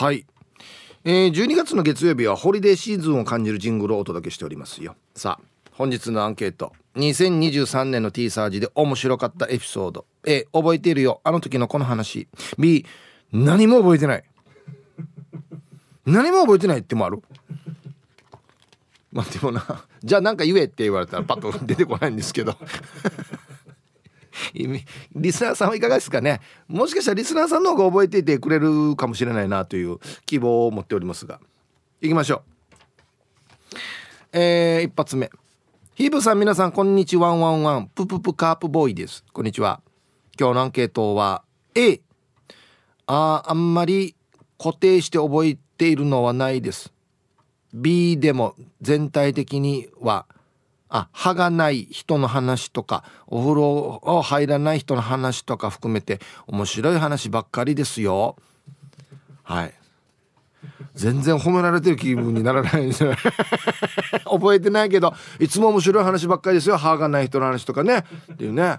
はい。えー、12月の月曜日はホリデーシーズンを感じるジングルをお届けしておりますよ。さあ本日のアンケート。2023年の T サージで面白かったエピソード。A 覚えているよ。あの時のこの話。B 何も覚えてない。何も覚えてないってもある？まあでもな。じゃあなんか言えって言われたらパッと出てこないんですけど。リスナーさんはいかがですかね？もしかしたらリスナーさんの方が覚えていてくれるかもしれないなという希望を持っておりますが。いきましょう。えー、一発目。ヒーブさん皆さんこんにちはワンワンワン。プププカープボーイです。こんにちは。今日のアンケートは A ああんまり固定して覚えているのはないです。B でも全体的にはあ歯がない人の話とかお風呂を入らない人の話とか含めて面白い話ばっかりですよ。はい。全然褒められてる気分にならないんですよ。覚えてないけどいつも面白い話ばっかりですよ。歯がない人の話とかね。っていうね。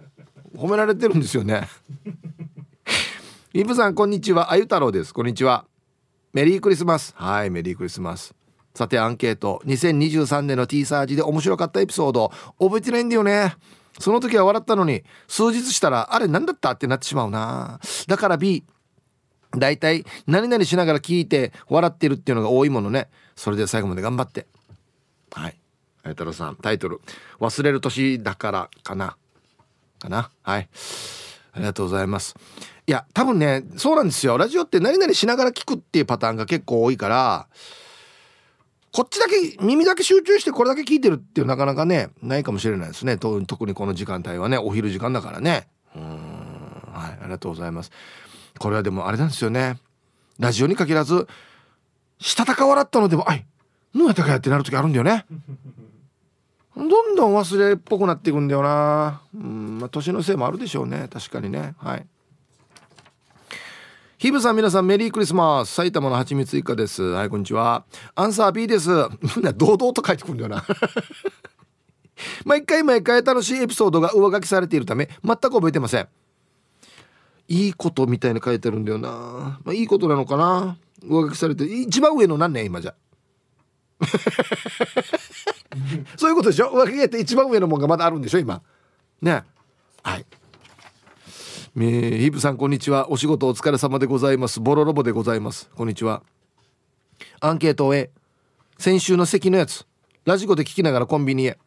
褒められてるんですよね。イブさんこんにちは。あゆ太郎です。こんにちは。メリークリスマス。はいメリークリスマス。さてアンケート。2023年の T サージで面白かったエピソード。覚えてないんだよね。その時は笑ったのに数日したらあれ何だったってなってしまうな。だから B 大体何々しながら聞いて笑ってるっていうのが多いものね。それで最後まで頑張って。はい。あや太郎さんタイトル「忘れる年だからかな」かな。はい。ありがとうございます。いや多分ねそうなんですよ。ラジオって何々しながら聞くっていうパターンが結構多いからこっちだけ耳だけ集中してこれだけ聞いてるっていうなかなかねないかもしれないですね。特にこの時間帯はね。お昼時間だからね。うん。はい。ありがとうございます。これはでもあれなんですよね。ラジオに限らずしたたか笑ったのでも「あい何やったかや」ってなる時あるんだよね。どんどん忘れっぽくなっていくんだよな。うん。まあ年のせいもあるでしょうね。確かにね。はい。ヒブさん皆さんメリークリスマス。埼玉のはちみつ一家です。はいこんにちは。アンサー B です。みんな堂々と書いてくるんだよな。毎回毎回楽しいエピソードが上書きされているため全く覚えてません。いいことみたいに書いてるんだよな、まあ、いいことなのかな。上書きされて一番上の何年今じゃ。そういうことでしょ？上書きって一番上のもんがまだあるんでしょ？今。ね。はい。えー、ヒブさんこんにちは。お仕事お疲れ様でございます。ボロロボでございます。こんにちは。アンケートを終え先週の席のやつラジコで聞きながらコンビニへ。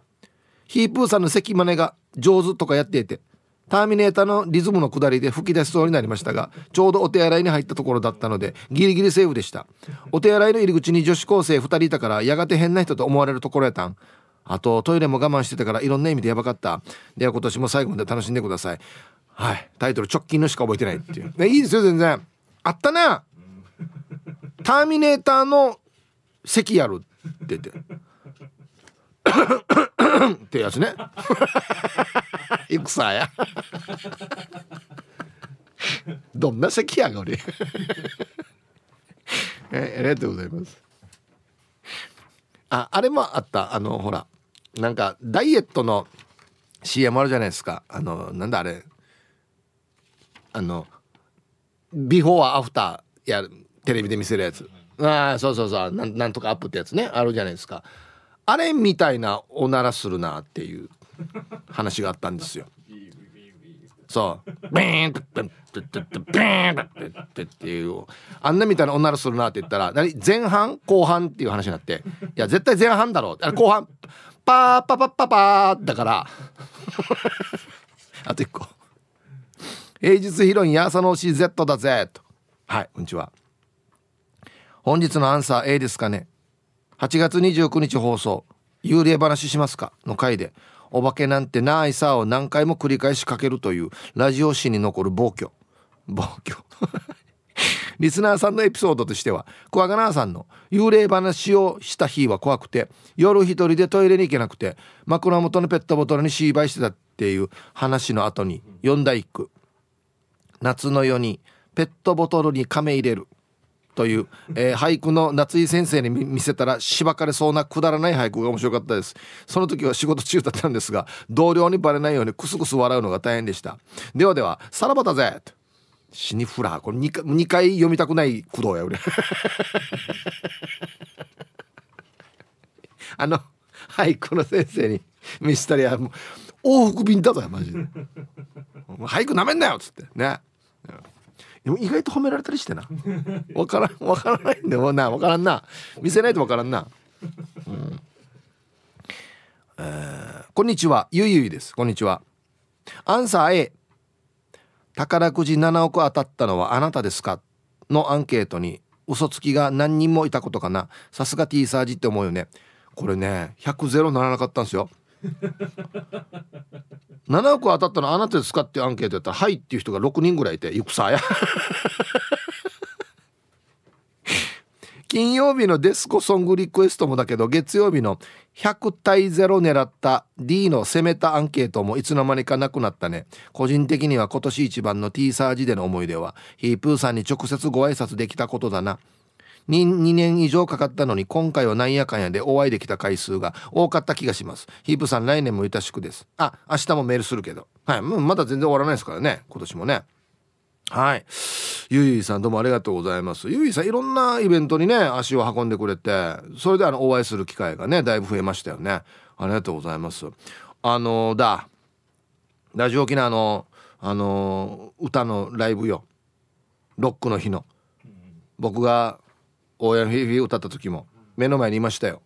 ヒープーさんの席真似が上手とかやっていてターミネーターのリズムの下りで吹き出しそうになりましたがちょうどお手洗いに入ったところだったのでギリギリセーフでした。お手洗いの入り口に女子高生2人いたからやがて変な人と思われるところやったん。あとトイレも我慢してたからいろんな意味でやばかった。では今年も最後まで楽しんでください。はい。タイトル直近のしか覚えてないっていう、ね、いいですよ全然。あったな。ターミネーターの席やるって言って。ってやつね。戦や。どんな席やが俺。えありがとうございます。ああれもあった。あのほらなんかダイエットの CM あるじゃないですか。あのなんだあれ。あのビフォーアフターやテレビで見せるやつ。ああそうそうそう。なんなんとかアップってやつね。あるじゃないですか。あれみたいなおならするなっていう話があったんですよ。そう。ビーンってビーンってっていう。あんなみたいなおならするなって言ったら何前半後半っていう話になっていや絶対前半だろう。あれ後半パーパパパパーだから。あと一個平日ヒロインや朝の CZ だぜ。と。はいこんにちは。本日のアンサー A ですかね。8月29日放送。幽霊話しますか？の回で。お化けなんてないさを何回も繰り返しかけるという。ラジオ誌に残る暴挙。暴挙。リスナーさんのエピソードとしてはクワガナーさんの幽霊話をした日は怖くて夜一人でトイレに行けなくて枕元のペットボトルに芝居してたっていう話の後に読んだ一句夏の夜にペットボトルに亀入れるという、えー、俳句の夏井先生に見せたらしばかれそうなくだらない俳句が面白かったです。その時は仕事中だったんですが同僚にバレないようにクスクス笑うのが大変でした。ではではさらばだぜ!死にフラーこれ 2, 回2回読みたくない工藤や俺。あのはいこの先生に見せたりはもう往復便だぞマジで。俳句なめんなよっつって。ね。でも意外と褒められたりしてな。わからんわからないんだよ。なわからんな。見せないとわからんな、うん。えー、こんにちは。ゆいゆいです。こんにちは。アンサー A 宝くじ7億当たったのはあなたですか？のアンケートに嘘つきが何人もいたことかな。さすが T サージって思うよね。これね100ゼロならなかったんですよ 7億当たったのあなたですかっていうアンケートやったら「はい」っていう人が6人ぐらいいて行くさや。金曜日のデスコソングリクエストもだけど月曜日の100対0狙った D の攻めたアンケートもいつの間にかなくなったね。個人的には今年一番の T サージでの思い出はヒープーさんに直接ご挨拶できたことだな。2, 2年以上かかったのに今回はなんやかんやでお会いできた回数が多かった気がしますヒープさん来年もよろしくですあ明日もメールするけどはいまだ全然終わらないですからね今年もねはい。ゆいゆいさんどうもありがとうございます。ゆいゆいさんいろんなイベントにね、足を運んでくれて、それであの、お会いする機会がね、だいぶ増えましたよね。ありがとうございます。あのだ、ラジオ沖縄の、あの歌のライブよ。ロックの日の。僕が、大家のフィフィ歌った時も、目の前にいましたよ。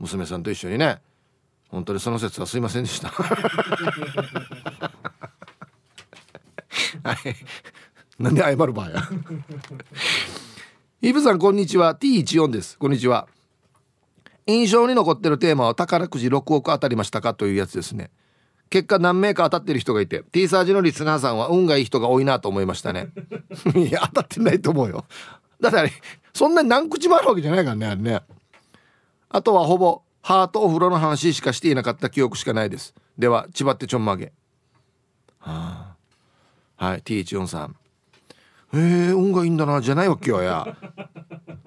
娘さんと一緒にね。本当にその説はすいませんでした。はい。なんで謝る場合や。イブさんこんにちは T14 ですこんにちは印象に残ってるテーマは宝くじ6億当たりましたかというやつですね結果何名か当たってる人がいて T サージのリスナーさんは運がいい人が多いなと思いましたねいや当たってないと思うよだってあれそんなに何口もあるわけじゃないからねあれね。あとはほぼハートお風呂の話しかしていなかった記憶しかないです。では千葉ってちょんまげ。はあ。はい T14 さん。へえ運がいいんだな。じゃないわけよや。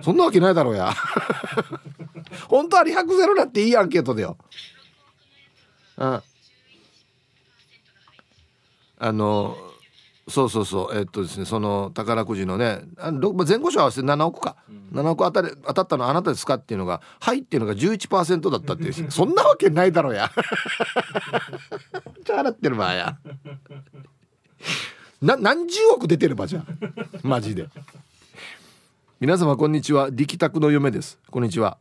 そんなわけないだろうや。本当は200ゼロだっていいアンケートだよ。うんあのそうそうそう。えっとですねその宝くじのね前後賞合わせて7億か、うん、7億当たり当たったのあなたですかっていうのが「はい」っていうのが11%だったっていう。そんなわけないだろうや。ちゃ払ってる場合や。な何十億出てる場じゃん。マジで。皆様こんにちは。力宅の嫁です。こんにちは。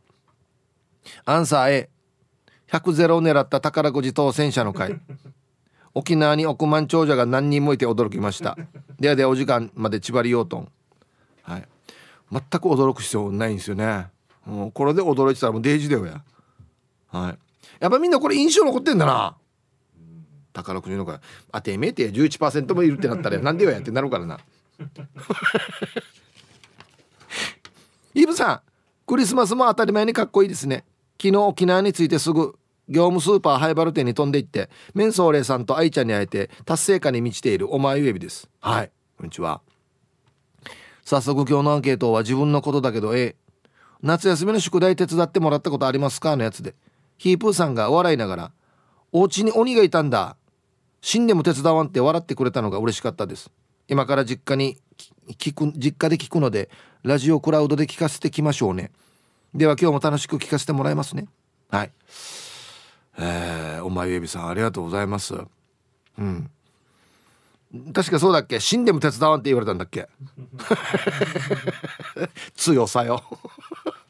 アンサー A100 ゼロを狙った宝くじ当選者の会沖縄に億万長者が何人もいて驚きました。ではではお時間まで縛りようとんはい。全く驚く必要ないんですよね。もうこれで驚いてたらもうデイジだよや。はい。やっぱみんなこれ印象残ってんだな。宝くじのかあてめえて11%もいるってなったらなんでよや。ってなるからな。イブさんクリスマスも当たり前にかっこいいですね。昨日沖縄に着いてすぐ業務スーパーハイバル店に飛んで行ってメンソーレさんと愛ちゃんに会えて達成感に満ちているお前ゆえびです。はい。こんにちは。早速今日のアンケートは自分のことだけどええ。夏休みの宿題手伝ってもらったことありますかのやつで。ヒープーさんが笑いながら「お家に鬼がいたんだ。死んでも手伝わんって笑ってくれたのが嬉しかったです。今から実家に聞く実家で聞くのでラジオクラウドで聞かせてきましょうね。では今日も楽しく聞かせてもらいますね。はいえー、お前ゆびさんありがとうございます。うん。確かそうだっけ？死んでも手伝わんって言われたんだっけ？強さよ。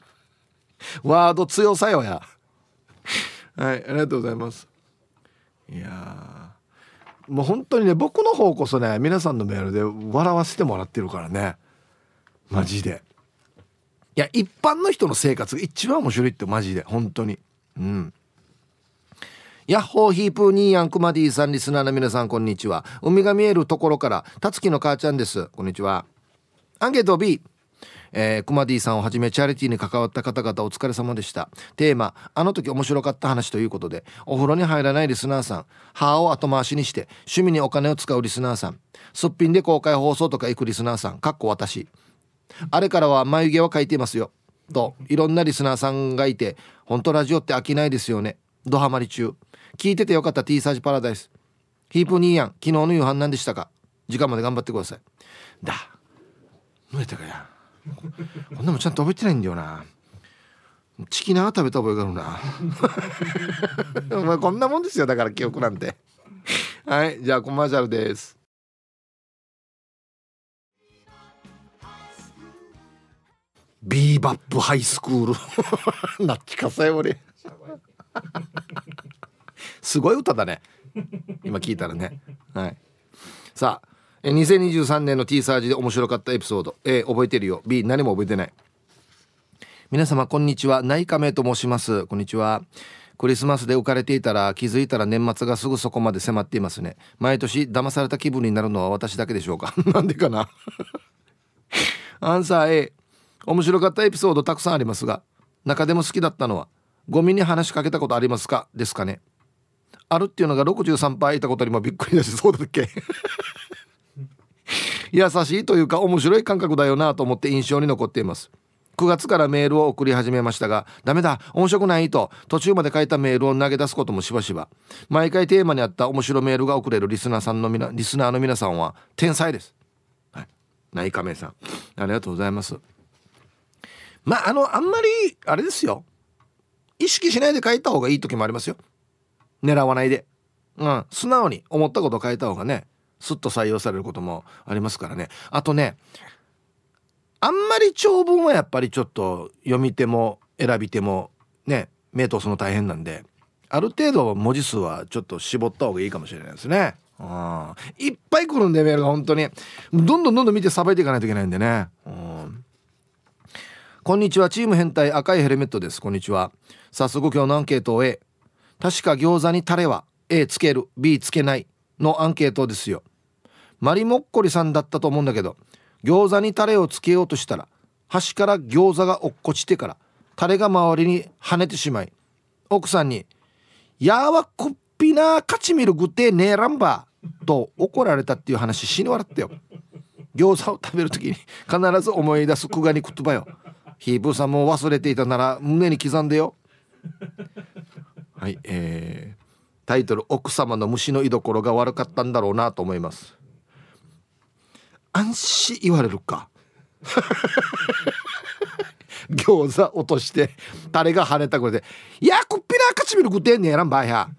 ワード強さよや。はいありがとうございます。いやもう本当にね僕の方こそね皆さんのメールで笑わせてもらってるからね。マジで。いや一般の人の生活が一番面白いってマジで。本当に。うんヤッホーヒープーニーヤンクマディさんリスナーの皆さんこんにちは。海が見えるところからたつきの母ちゃんです。こんにちは。アンケート B えー、クマディさんをはじめチャリティーに関わった方々お疲れ様でした。テーマあの時面白かった話ということでお風呂に入らないリスナーさん。歯を後回しにして趣味にお金を使うリスナーさん。すっぴんで公開放送とか行くリスナーさん。かっこ私。あれからは眉毛は描いていますよ。といろんなリスナーさんがいて本当ラジオって飽きないですよね。ドハマり中。聞いててよかった。T サージパラダイス。ヒープニーヤン昨日の夕飯何でしたか？時間まで頑張ってください。だ。どうやったかや。こんなもちゃんと覚えてないんだよな。チキナー食べた覚えがあるな。お前こんなもんですよだから記憶なんて。はいじゃあコマーシャルです。ビーバップハイスクール。なっちかさよ俺。すごい歌だね。今聞いたらね。はい。さあえ2023年の T サージで面白かったエピソード。A 覚えてるよ。B 何も覚えてない。皆様こんにちは。内亀と申します。こんにちは。クリスマスで浮かれていたら気づいたら年末がすぐそこまで迫っていますね。毎年騙された気分になるのは私だけでしょうか？なんでかな？アンサー A 面白かったエピソードたくさんありますが中でも好きだったのはゴミに話しかけたことありますか？ですかね。あるっていうのが63%いたことにもびっくりだしそうだっけ？優しいというか面白い感覚だよなと思って印象に残っています。9月からメールを送り始めましたがダメだ面白くないと。途中まで書いたメールを投げ出すこともしばしば。毎回テーマにあった面白メールが送れるリスナーさんのみなリスナーの皆さんは天才です。はい。内亀さん。ありがとうございます。まああのあんまりあれですよ。意識しないで書いた方がいい時もありますよ。狙わないで。うん。素直に思ったこと書いた方がねスッと採用されることもありますからね。あとねあんまり長文はやっぱりちょっと読み手も選び手もね目通すの大変なんである程度文字数はちょっと絞った方がいいかもしれないですね。うん、いっぱい来るんでメールが本当に。どんどんどんどん見てさばいていかないといけないんでね。うん。こんにちは。チーム変態赤いヘルメットです。こんにちは。早速今日のアンケートを A 確か餃子にタレは A つける B つけないのアンケートですよ。マリモッコリさんだったと思うんだけど餃子にタレをつけようとしたら端から餃子が落っこちてからタレが周りに跳ねてしまい奥さんに「やわこっぴな勝ち見るぐてねえらんば」と怒られたっていう話死に笑ったよ。餃子を食べる時に必ず思い出すくがにくっとばよ。ヒープーさんも忘れていたなら胸に刻んでよ。はいえー、タイトル「奥様の虫の居所が悪かったんだろうなと思います。安心言われるか。餃子落としてタレが跳ねたこれで「いやこっぴら勝ち見るぐてんねやらんばいや」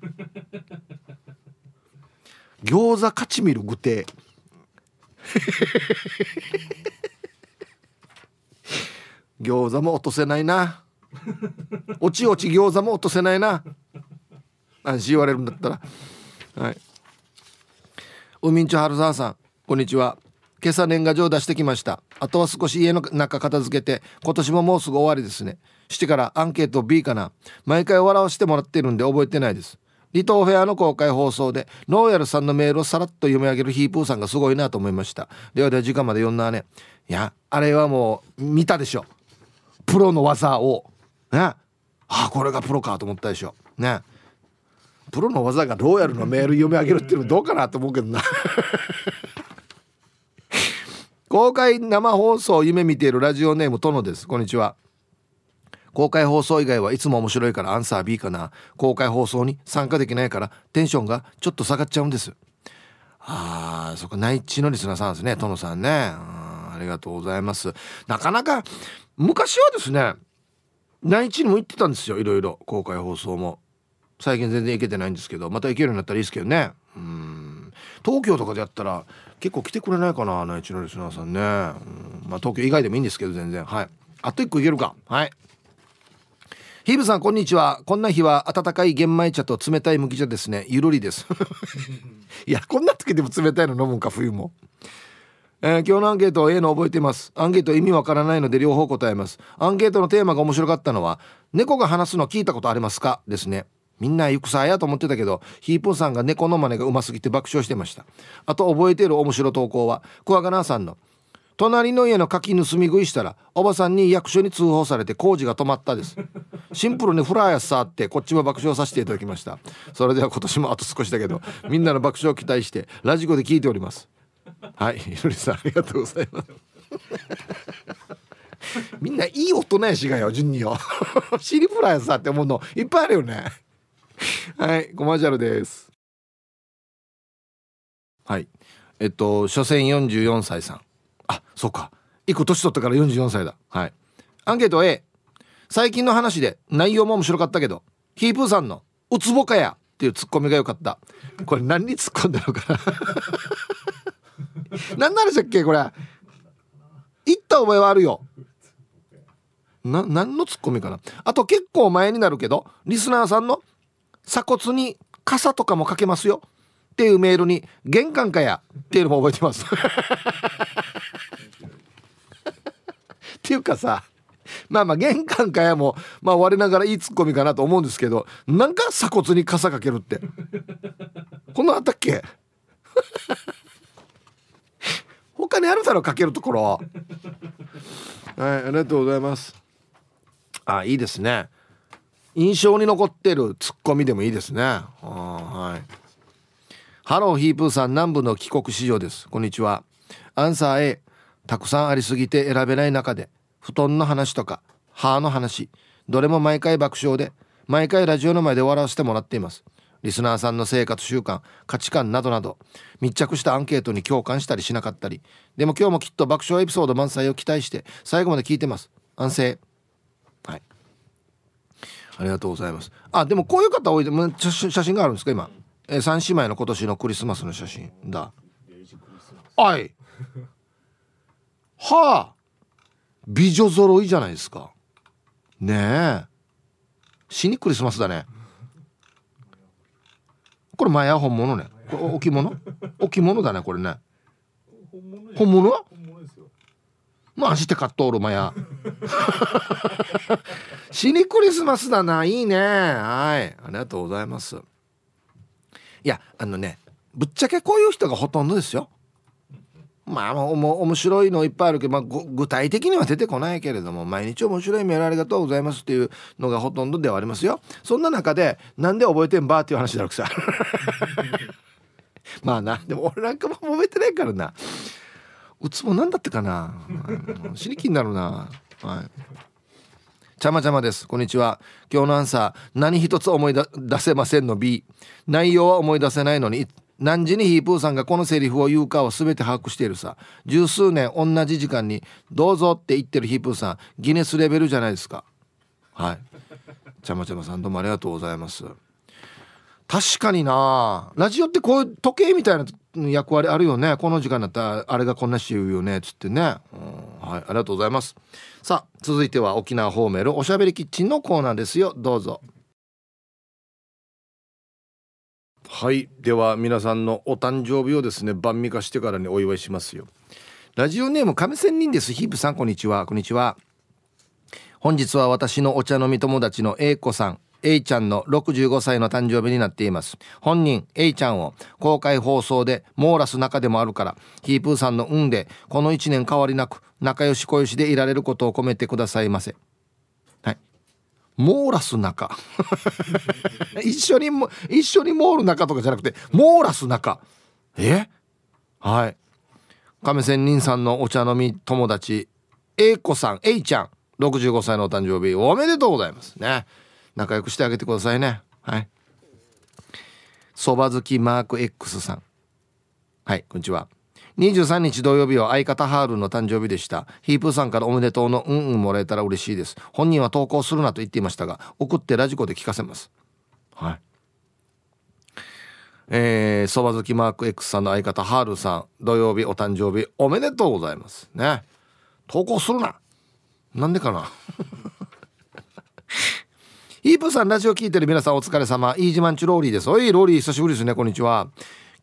餃子勝ち見るぐて餃子も落とせないな。おちおち餃子も落とせないな。安心言われるんだったら。はい。ウミンチョハルザーさんこんにちは。今朝年賀状出してきました。あとは少し家の中片付けて今年ももうすぐ終わりですね。してからアンケート B かな。毎回笑わせてもらってるんで覚えてないです。離島フェアの公開放送でノーヤルさんのメールをさらっと読み上げるヒープーさんがすごいなと思いました。ではでは時間まで読んだねいやあれはもう見たでしょ。プロの技を。ね。ああこれがプロかと思ったでしょ。ね。プロの技がローヤルのメール読み上げるっていうのどうかなと思うけどな。公開生放送を夢見ているラジオネーム殿です。こんにちは。公開放送以外はいつも面白いからアンサー B かな。公開放送に参加できないからテンションがちょっと下がっちゃうんです。あーそこ内地のリスナーさんですね。殿さんね。ありがとうございます。なかなか昔はですね内地にも行ってたんですよいろいろ。公開放送も。最近全然行けてないんですけど。また行けるようになったらいいですけどね。うん。東京とかでやったら結構来てくれないかな内地のリスナーさんね、うん、まあ東京以外でもいいんですけど全然。はい。あと一個いけるか。はい。ヒブさんこんにちは。こんな日は温かい玄米茶と冷たい麦茶ですね。ゆるりです。いやこんな時でも冷たいの飲むんか冬も。えー、今日のアンケート A の覚えています。アンケート意味わからないので両方答えます。アンケートのテーマが面白かったのは猫が話すの聞いたことありますか？ですね。みんな行くさやと思ってたけどヒープーさんが猫の真似がうますぎて爆笑してました。あと覚えている面白投稿はクワガナーさんの隣の家の柿盗み食いしたらおばさんに役所に通報されて工事が止まったです。シンプルにフラーやさってこっちも爆笑させていただきました。それでは今年もあと少しだけどみんなの爆笑を期待してラジコで聞いております。はいひろりさんありがとうございます。みんないい大人やしがよ順によシリフラやさって思うのいっぱいあるよね。はいコマーシャルです。はいえっと初戦44歳さん。あそうか。一個年取ったから44歳だ。はい。アンケート A 最近の話で内容も面白かったけどヒープーさんの「うつぼかや」っていうツッコミが良かった。これ何に突っ込んだのかな。何の話だっけこれ。言った覚えはあるよ。な何のツッコミかな。あと結構前になるけどリスナーさんの鎖骨に傘とかもかけますよ。っていうメールに玄関かや。っていうのも覚えてます。っていうかさまあまあ玄関かやもまあ我ながらいいツッコミかなと思うんですけどなんか鎖骨に傘かけるって。こんなあったっけ？他にあるだろかけるところは？いありがとうございます。あいいですね。印象に残ってるツッコミでもいいですね。はい。ハローヒープーさん南部の帰国子女です。こんにちは。アンサー A たくさんありすぎて選べない中で布団の話とか歯の話どれも毎回爆笑で毎回ラジオの前で笑わせてもらっていますリスナーさんの生活習慣価値観などなど密着したアンケートに共感したりしなかったり。でも今日もきっと爆笑エピソード満載を期待して最後まで聞いてます。安静。はい。ありがとうございます。あでもこういう方多い。で写真があるんですか今、えー、3姉妹の今年のクリスマスの写真。だ。はい。はあ。美女揃いじゃないですか。ねえ。死にクリスマスだね。これマヤ本物ね。これ置物？置物だねこれね。本物マジで買っとおるマヤ 死にクリスマスだないいね。はい。ありがとうございます。いやあのねぶっちゃけこういう人がほとんどですよまあもう面白いのいっぱいあるけど、まあ、具体的には出てこないけれども毎日面白いメールありがとうございますっていうのがほとんどではありますよ。そんな中でなんで覚えてんばっていう話だろくさ まあなでも俺なんかも覚えてないからな。うつもなんだったかな。死に気になるな。はい。ちゃまちゃまです。こんにちは。今日のアンサー何一つ思い出せませんの B 内容は思い出せないのに何時にヒープーさんがこのセリフを言うかを全て把握しているさ。十数年同じ時間に「どうぞ」って言ってるヒープーさんギネスレベルじゃないですか。はい。ちゃまちゃまさんどうもありがとうございます。確かにな。ラジオってこういう時計みたいな役割あるよね。この時間だったらあれがこんなし言うよね。っつってね、うん、はい。ありがとうございます。さあ続いては沖縄ホーメルおしゃべりキッチンのコーナーですよ。どうぞ。はい。では皆さんのお誕生日をですね晩味化してからにお祝いしますよ。ラジオネーム亀仙人です。ヒープさんこんにちは。こんにちは。本日は私のお茶飲み友達の A 子さん A ちゃんの65歳の誕生日になっています。本人 A ちゃんを公開放送で網羅す中でもあるからヒープーさんの運でこの1年変わりなく仲良し小良しでいられることを込めてくださいませ。モーラス中。一緒にも一緒にモール中とかじゃなくてモーラス中。え？はい。亀仙人さんのお茶飲み友達 A 子さん A ちゃん。65歳のお誕生日。おめでとうございます。ね。仲良くしてあげてくださいね。はい。そば好きマーク X さん。はいこんにちは。23日土曜日は相方ハールの誕生日でした。ヒープーさんからおめでとうのうんうんもらえたら嬉しいです。本人は投稿するなと言っていましたが送ってラジコで聞かせます。はい。えー、そば好きマーク X さんの相方ハールさん土曜日お誕生日おめでとうございます。ね。投稿するな。なんでかな。ヒープさんラジオ聞いてる皆さんお疲れ様。イージマンチュローリーです。おいローリー久しぶりですね。こんにちは。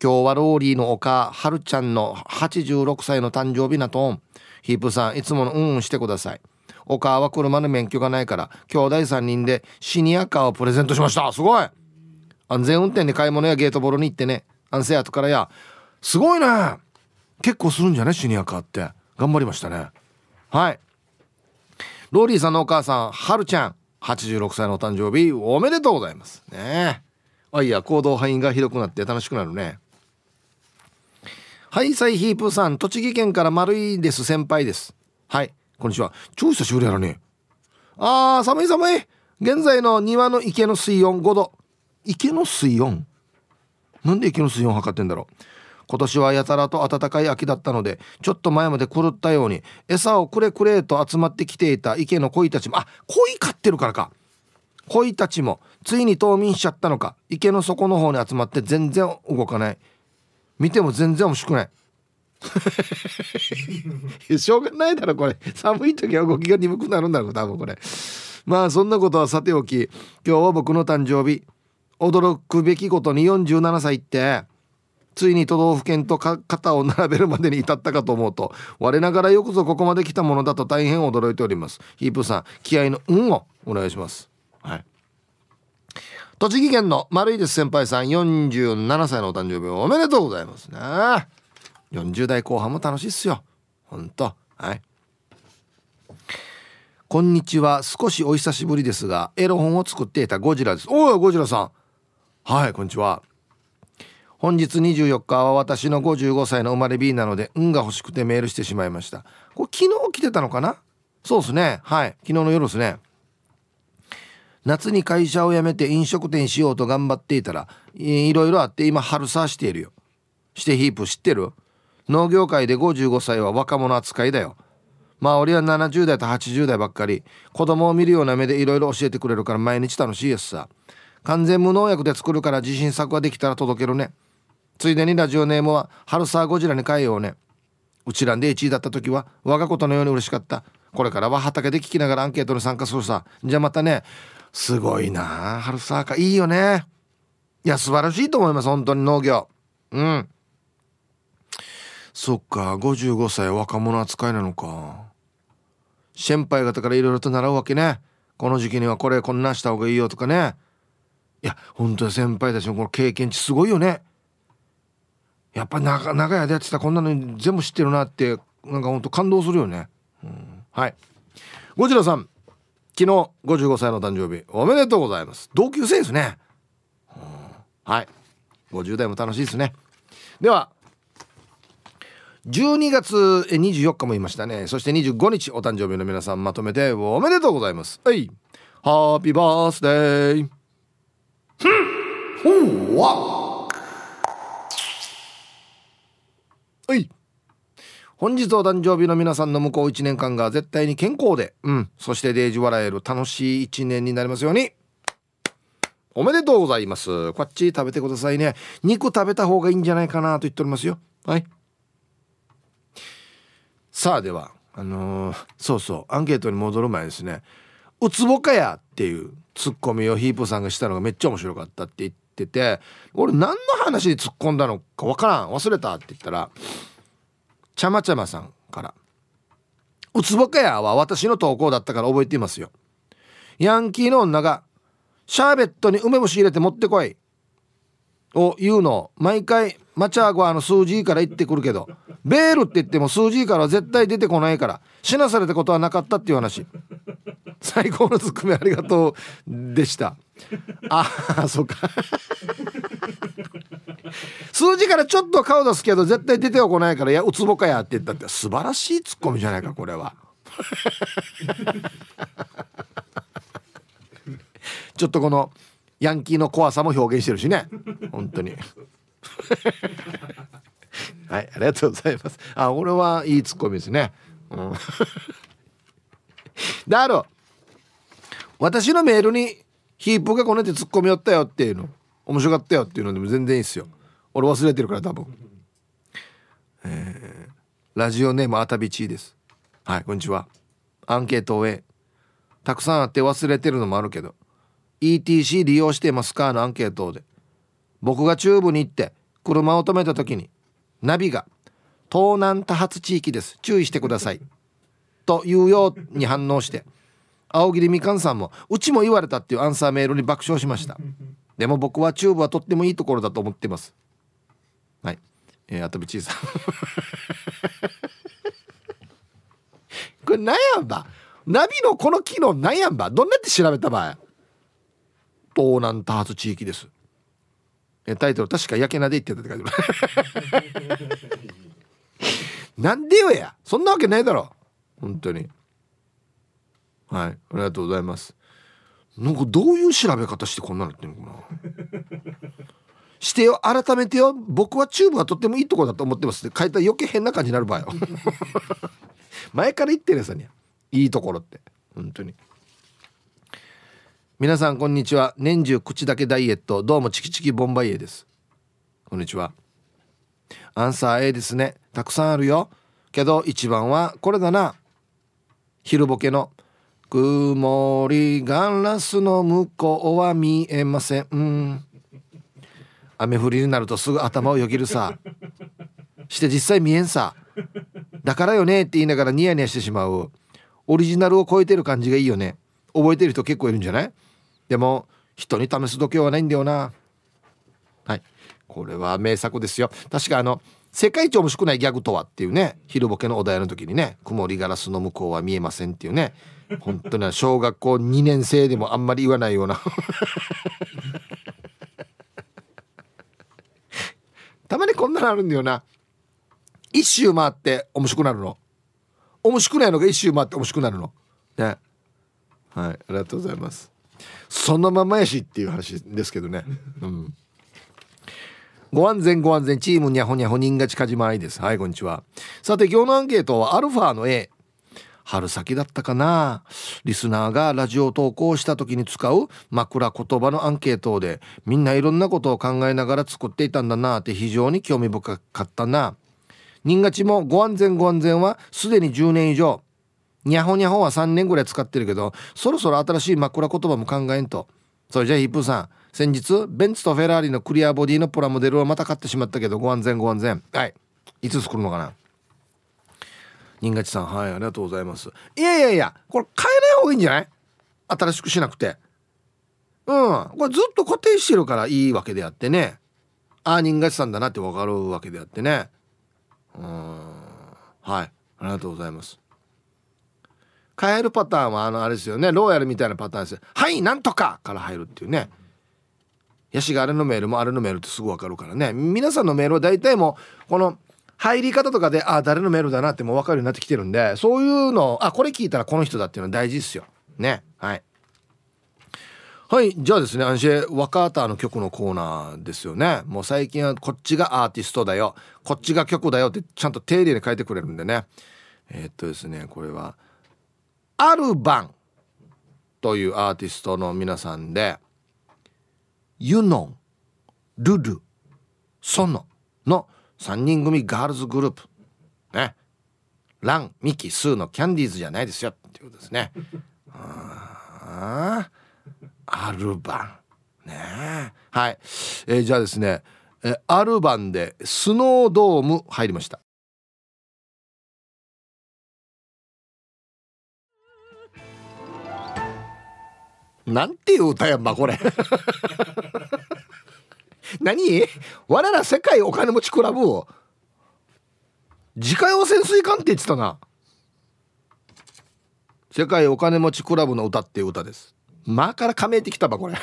今日はローリーのおかはるちゃんの86歳の誕生日なとん。ヒープさんいつものうんうんしてください。お母は車の免許がないから兄弟3人でシニアカーをプレゼントしました。すごい。安全運転で買い物やゲートボールに行ってね。安静後からや。すごいね。結構するんじゃねシニアカーって。頑張りましたね。はい。ローリーさんのお母さんはるちゃん。86歳のお誕生日おめでとうございます。ね。あいや行動範囲が広くなって楽しくなるね。はいサイヒープさん栃木県から丸いです。先輩です。はいこんにちは。超久しぶりやらねあー寒い寒い。現在の庭の池の水温5度池の水温？なんで池の水温測ってんだろう。今年はやたらと暖かい秋だったのでちょっと前まで狂ったように餌をくれくれと集まってきていた池の鯉たちもあ鯉飼ってるからか。鯉たちもついに冬眠しちゃったのか。池の底の方に集まって全然動かない。見ても全然面白くない。しょうがないだろこれ。寒い時は動きが鈍くなるんだろう多分これ。まあそんなことはさておき今日は僕の誕生日。驚くべきことに47歳ってついに都道府県と肩を並べるまでに至ったかと思うと我ながらよくぞここまで来たものだと大変驚いております。ヒープさん気合の運をお願いします。栃木県の丸いです先輩さん47歳のお誕生日おめでとうございますね。40代後半も楽しいっすよ。ほんとはい。こんにちは。少しお久しぶりですがエロ本を作っていたゴジラです。おいゴジラさん。はいこんにちは。本日24日は私の55歳の生まれ日なので運が欲しくてメールしてしまいました。これ昨日来てたのかな？そうですね。はい。昨日の夜ですね。夏に会社を辞めて飲食店しようと頑張っていたらいろいろあって今春さしているよ。してヒープ知ってる？農業界で55歳は若者扱いだよ。まあ俺は70代と80代ばっかり。子供を見るような目でいろいろ教えてくれるから毎日楽しいやつさ。完全無農薬で作るから自信作ができたら届けるね。ついでにラジオネームは春サーゴジラに変えようね。うちらんで1位だった時は我がことのように嬉しかった。これからは畑で聞きながらアンケートに参加するさ。じゃあまたね。すごいな。春サーかいいよね。いや素晴らしいと思います本当に農業。うん。そっか55歳若者扱いなのか。先輩方からいろいろと習うわけね。この時期にはこれこんなした方がいいよとかね。いや本当に先輩たちのこの経験値すごいよね。やっぱ長長屋でやってたこんなのに全部知ってるなってなんかほんと感動するよね、うん、はい。ゴジラさん。昨日55歳の誕生日おめでとうございます。同級生ですね、はい。50代も楽しいですね。では12月24日も言いましたね。そして25日お誕生日の皆さんまとめておめでとうございます。はい。ハッピーバースデーふん。ほわ。はい。本日お誕生日の皆さんの向こう1年間が絶対に健康で、うん、そしてデージ笑える楽しい1年になりますように。おめでとうございます。こっち食べてくださいね。肉食べた方がいいんじゃないかなと言っておりますよ。はい。さあではあのー、そうそうアンケートに戻る前ですね「うつぼかや」っていうツッコミをヒープさんがしたのがめっちゃ面白かったって言ってて俺何の話で突っ込んだのか分からん忘れたって言ったらちゃまちゃまさんから「うつぼかや」は私の投稿だったから覚えていますよ。ヤンキーの女が「シャーベットに梅干し入れて持ってこい」を言うの毎回マチャーゴアの数字から言ってくるけどベールって言っても数字からは絶対出てこないから死なされたことはなかったっていう話。最高のツッコミありがとうでした。ああそうか。数字からちょっと顔出すけど絶対出てはこないから「いやうつぼかや」って言ったって素晴らしいツッコミじゃないかこれは。ちょっとこのヤンキーの怖さも表現してるしね。本当に。はいありがとうございます。あ俺はいいツッコミですね。うん。だろ私のメールにヒープがこねてツッコミ寄ったよっていうの。面白かったよっていうのでも全然いいですよ。俺忘れてるから多分。えー、ラジオネームあたびちーです。はいこんにちは。アンケートをえたくさんあって忘れてるのもあるけど ETC 利用してますかのアンケートで。僕が中部に行って車を止めた時にナビが東南多発地域です。注意してください。というように反応して青桐みかんさんもうちも言われたっていうアンサーメールに爆笑しました。でも僕は中部はとってもいいところだと思ってます。はい。えー、あとびちいさん。これ何やんばナビのこの機能何やんばどんなって調べた場合東南多発地域です。えタイトル。確かやけなで言ってたって書いてある。なんでよや。そんなわけないだろ。本当に。はい。ありがとうございます。なんかどういう調べ方してこんなのってんのかな。してよ改めてよ僕はチューブはとってもいいとこだと思ってます。って書いたら余計変な感じになる場合よ。前から言ってるやつにいいところって。本当に。皆さんこんにちは。年中口だけダイエット。どうもチキチキボンバイエです。こんにちは。アンサー A ですね。たくさんあるよ。けど一番はこれだな。昼ボケの。曇りガラスの向こうは見えませんうん雨降りになるとすぐ頭をよぎるさ。して実際見えんさ。だからよねって言いながらニヤニヤしてしまう。オリジナルを超えてる感じがいいよね。覚えてる人結構いるんじゃない？でも人に試す度胸はないんだよな。はい。これは名作ですよ。確かあの世界一面白くないギャグとはっていうね昼ボケのお題の時にね曇りガラスの向こうは見えませんっていうね。本当に小学校2年生でもあんまり言わないような。たまにこんなのあるんだよな。一周回って面白くなるの。面白くないのが一周回って面白くなるの。ね。はい。ありがとうございます。そのままやしっていう話ですけどね。うん。ご安全ご安全。チームにゃほにゃほ人が近島愛です。はいこんにちは。さて今日のアンケートはアルファの A 春先だったかな。リスナーがラジオ投稿した時に使う枕言葉のアンケートでみんないろんなことを考えながら作っていたんだなって非常に興味深かったな。人勝ちもご安全ご安全はすでに10年以上。にゃほにゃほは3年ぐらい使ってるけどそろそろ新しい枕言葉も考えんと。それじゃあヒップさん先日ベンツとフェラーリのクリアボディのプラモデルをまた買ってしまったけどご安全ご安全。はい。いつ作るのかな？新勝さんはいありがとうございます。いやいやいやこれ変えない方がいいんじゃない？新しくしなくて。うん。これずっと固定してるからいいわけであってね。ああ新勝さんだなってわかるわけであってね。うん。はい。ありがとうございます。変えるパターンはあのあれですよね。ローヤルみたいなパターンですよ。はいなんとかから入るっていうね。ヤシがあれのメールもあれのメールってすぐわかるからね。皆さんのメールは大体もうこの入り方とかであ誰のメールだなってもう分かるようになってきてるんでそういうのあこれ聞いたらこの人だっていうのは大事ですよ。ね。はい。はいじゃあですねアンシェ・ワカーターの曲のコーナーですよね。もう最近はこっちがアーティストだよ。こっちが曲だよってちゃんと丁寧に書いてくれるんでね。えー、っとですねこれはアルバンというアーティストの皆さんでユノンルルソノの3人組ガールズグループ。ね。ランミキスーのキャンディーズじゃないですよ。っていうことですね。あアルバン。ね。はい、えー、じゃあですね、え、アルバンでスノードーム入りました。なんていう歌やんまこれ。何？我ら世界お金持ちクラブを。自家用潜水艦って言ってたな。世界お金持ちクラブの歌っていう歌です。まあから加盟ってきたばこれ。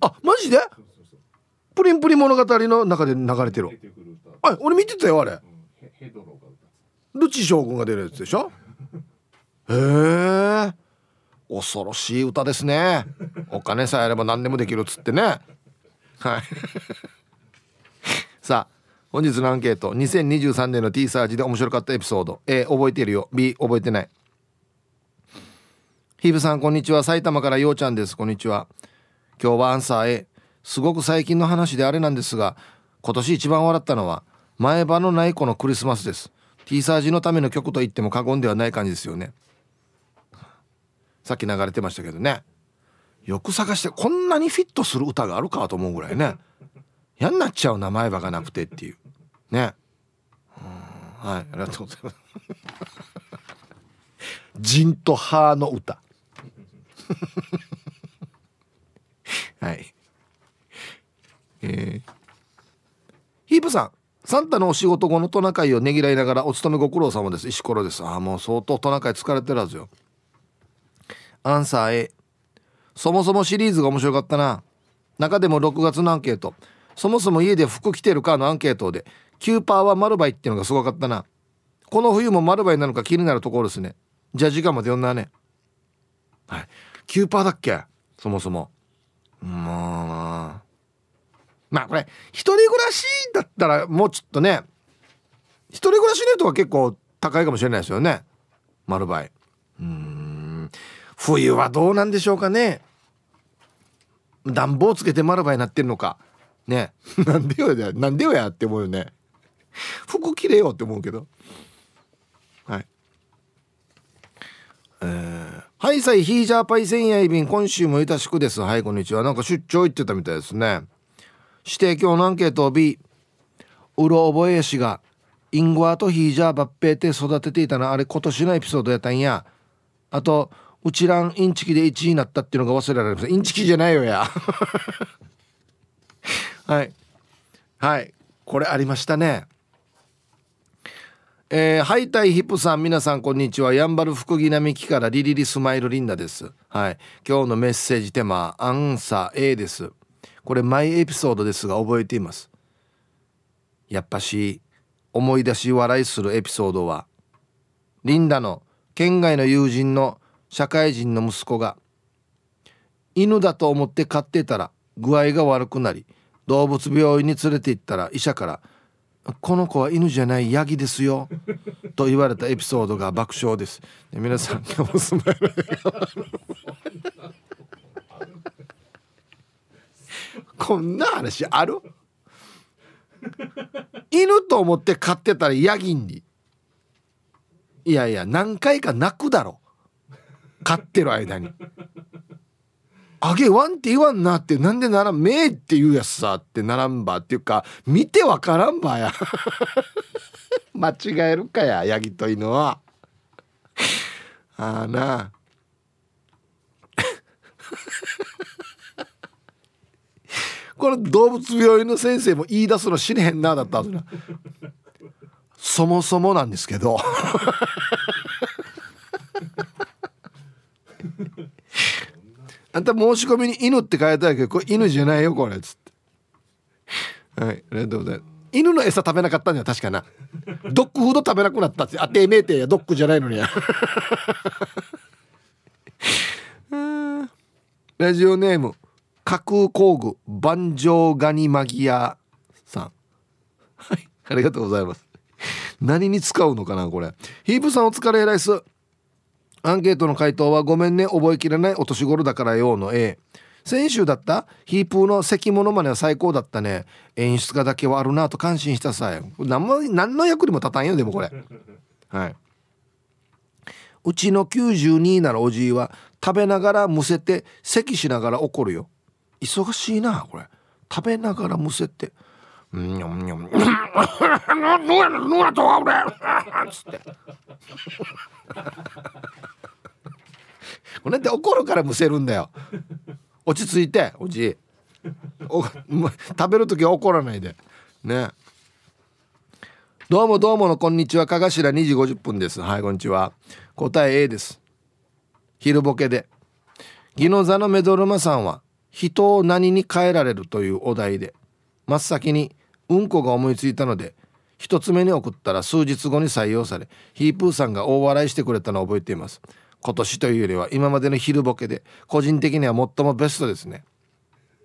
あマジで？プリンプリ物語の中で流れてる。あ俺見てたよあれ、ルチ将軍が出るやつでしょ？へえ恐ろしい歌ですね。お金さえあれば何でもできるっつってね。はい。さあ本日のアンケート。2023年の T サージで面白かったエピソード。A 覚えてるよ。B 覚えてない。ヒブさんこんにちは。埼玉からようちゃんです。こんにちは。今日はアンサー A すごく最近の話であれなんですが今年一番笑ったのは前歯のない子のクリスマスです。T サージのための曲と言っても過言ではない感じですよねさっき流れてましたけどね。よく探してこんなにフィットする歌があるかと思うぐらいね。嫌になっちゃう名前場がなくてっていう。ね。はいありがとうございます。ジンとハーの歌。はい。えー、ヒープさんサンタのお仕事後のトナカイをねぎらいながらお勤めご苦労様です。石ころです。ああもう相当トナカイ疲れてるはずよ。アンサー A そもそもシリーズが面白かったな。中でも6月のアンケート。そもそも家で服着てるかのアンケートで9%は丸バイっていうのがすごかったな。この冬も丸バイなのか気になるところですね。じゃあ時間まで読んだね。はい。9%だっけ？そもそも。まあまあ。これ一人暮らしだったらもうちょっとね。一人暮らしの人は結構高いかもしれないですよね。丸倍うん冬はどうなんでしょうかね。暖房つけて丸倍になってるのか。ね。なんでよや。なんでよやって思うよね。服着れよって思うけど。はい。えー、はいさいヒージャーパイセンヤイビン今週もいたしくです。はいこんにちは。なんか出張行ってたみたいですね。指定教のアンケート B うろ覚えしがインゴアとヒージャーバッペーて育てていたな。あれ今年のエピソードやったんや。あとうちらんインチキで1位になったっていうのが忘れられません。インチキじゃないよや。はい。はい。これありましたね。えー、ハイタイヒップさん皆さんこんにちは。やんばる福木並木からリリリスマイルリンダです。はい。今日のメッセージテーマアンサー A です。これマイエピソードですが覚えています。やっぱし思い出し笑いするエピソードはリンダの県外の友人の社会人の息子が犬だと思って飼ってたら具合が悪くなり動物病院に連れて行ったら医者から「この子は犬じゃないヤギですよと言われたエピソードが爆笑です。皆さん今日もスマイルこんな話ある？犬と思って飼ってたらヤギに。いやいや何回か泣くだろ飼ってる間に。あげワンって言わんなってなんでならめって言うやつさってならんばっていうか見てわからんばや。間違えるかやヤギと犬は。ああな。この動物病院の先生も言い出すの知れへんなだったはずなそもそもなんですけどあんた申し込みに犬って書いてあるけどこれ犬じゃないよこれっつって。はいありがとうございます。犬の餌食べなかったんじゃ確かな。ドッグフード食べなくなったってあてめえてやドッグじゃないのにや。ラジオネーム架空工具万丈ガニマギアさん。はいありがとうございます。何に使うのかなこれ。ヒープさんお疲れライス。アンケートの回答は「ごめんね覚えきれないお年頃だからよ」の A 先週だった？ヒープーの関物までは最高だったね。演出家だけはあるなと感心したさ何も何の役にも立たんよでもこれ。はい。うちの92ならおじいは食べながらむせて咳しながら怒るよ。忙しいなこれ。食べながらむせて「うんにょん。にょん」「ぬやぬやとは俺」つって。これって怒るからむせるんだよ。落ち着いておじい。お食べる時は怒らないで。ね。どうもどうものこんにちは。かがしら2時50分です。はいこんにちは。答え A です。昼ボケで。ギノザのメドルマさんは人を何に変えられるというお題で真っ先にうんこが思いついたので一つ目に送ったら数日後に採用されヒープーさんが大笑いしてくれたのを覚えています。今年というよりは今までの昼ボケで個人的には最もベストですね。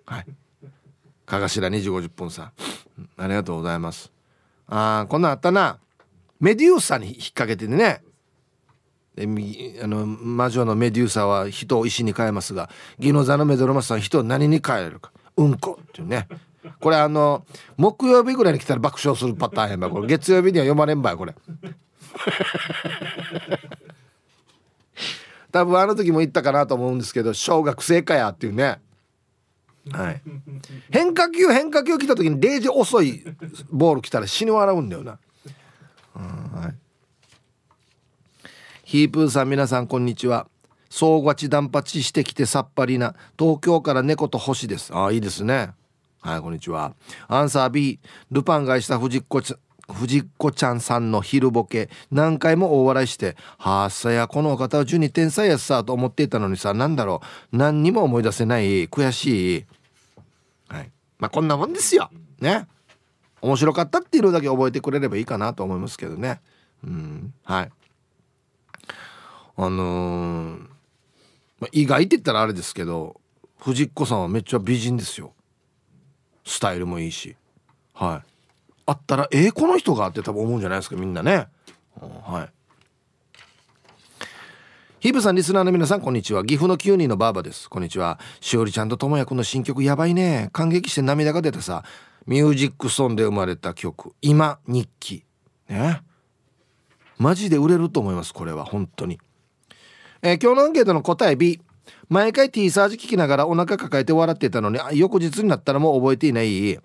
はい。かがしら2時50分さん。ありがとうございます。あーこんなんあったな。メデューサに引っ掛けてね。であの魔女のメデューサは人を石に変えますがギノザのメドロマスさん人を何に変えるか。うんこっていうね。これあの木曜日ぐらいに来たら爆笑するパターンやばこれ月曜日には読まれんばいこれ。多分あの時も言ったかなと思うんですけど小学生かやっていうね。はい。変化球変化球来た時に0時遅いボール来たら死に笑うんだよな、うんはい、ヒープーさん皆さんこんにちは。総勝ち断髪してきてさっぱりな東京から猫と星です。ああいいですね。はいこんにちは。アンサー B ルパンがした藤子藤子ちゃんさんの昼ボケ。何回も大笑いして「はあさやこのお方は12天才やさ」と思っていたのにさ何だろう。何にも思い出せない悔しい。はい。まあこんなもんですよ。ね。面白かったっていうのだけ覚えてくれればいいかなと思いますけどね。うん。はい。あのー、まあ、意外って言ったらあれですけど藤子さんはめっちゃ美人ですよ。スタイルもいいし。はい。あったらえー、この人がって多分思うんじゃないですかみんなね、はい。ヒブさんリスナーの皆さんこんにちは。岐阜の9人のバーバです。こんにちは。しおりちゃんとともやくんの新曲やばいね。感激して涙が出てさ。ミュージックソンで生まれた曲。今日記。ね。マジで売れると思いますこれは。本当に、えー、今日のアンケートの答え B 毎回 T サージ聞きながらお腹抱えて笑ってたのに翌日になったらもう覚えていない。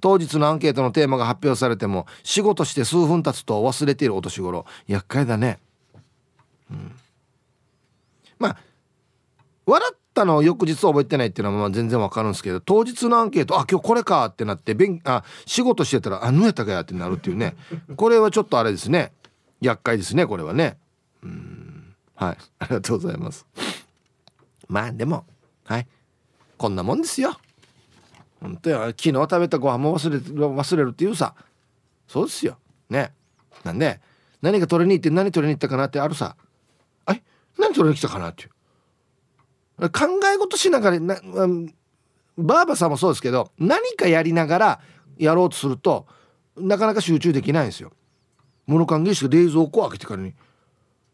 当日のアンケートのテーマが発表されても仕事して数分経つと忘れているお年頃。厄介だね。うん。まあ笑ったのを翌日覚えてないっていうのはまあ全然わかるんですけど当日のアンケートあ今日これかってなって勉あ仕事してたらあぬやったかやってなるっていうね。これはちょっとあれですね。厄介ですねこれはね。うん。はい。ありがとうございます。まあでもはい。こんなもんですよ。本当よ昨日食べたご飯も忘れ忘れるっていうさ。そうですよ。ね。なんで何が取りに行って何取りに行ったかなってあるさ。え？何取りに来たかなっていう。考え事しながらな、うん、バーバさんもそうですけど何かやりながらやろうとするとなかなか集中できないんですよ。物関係者が冷蔵庫を開けてからに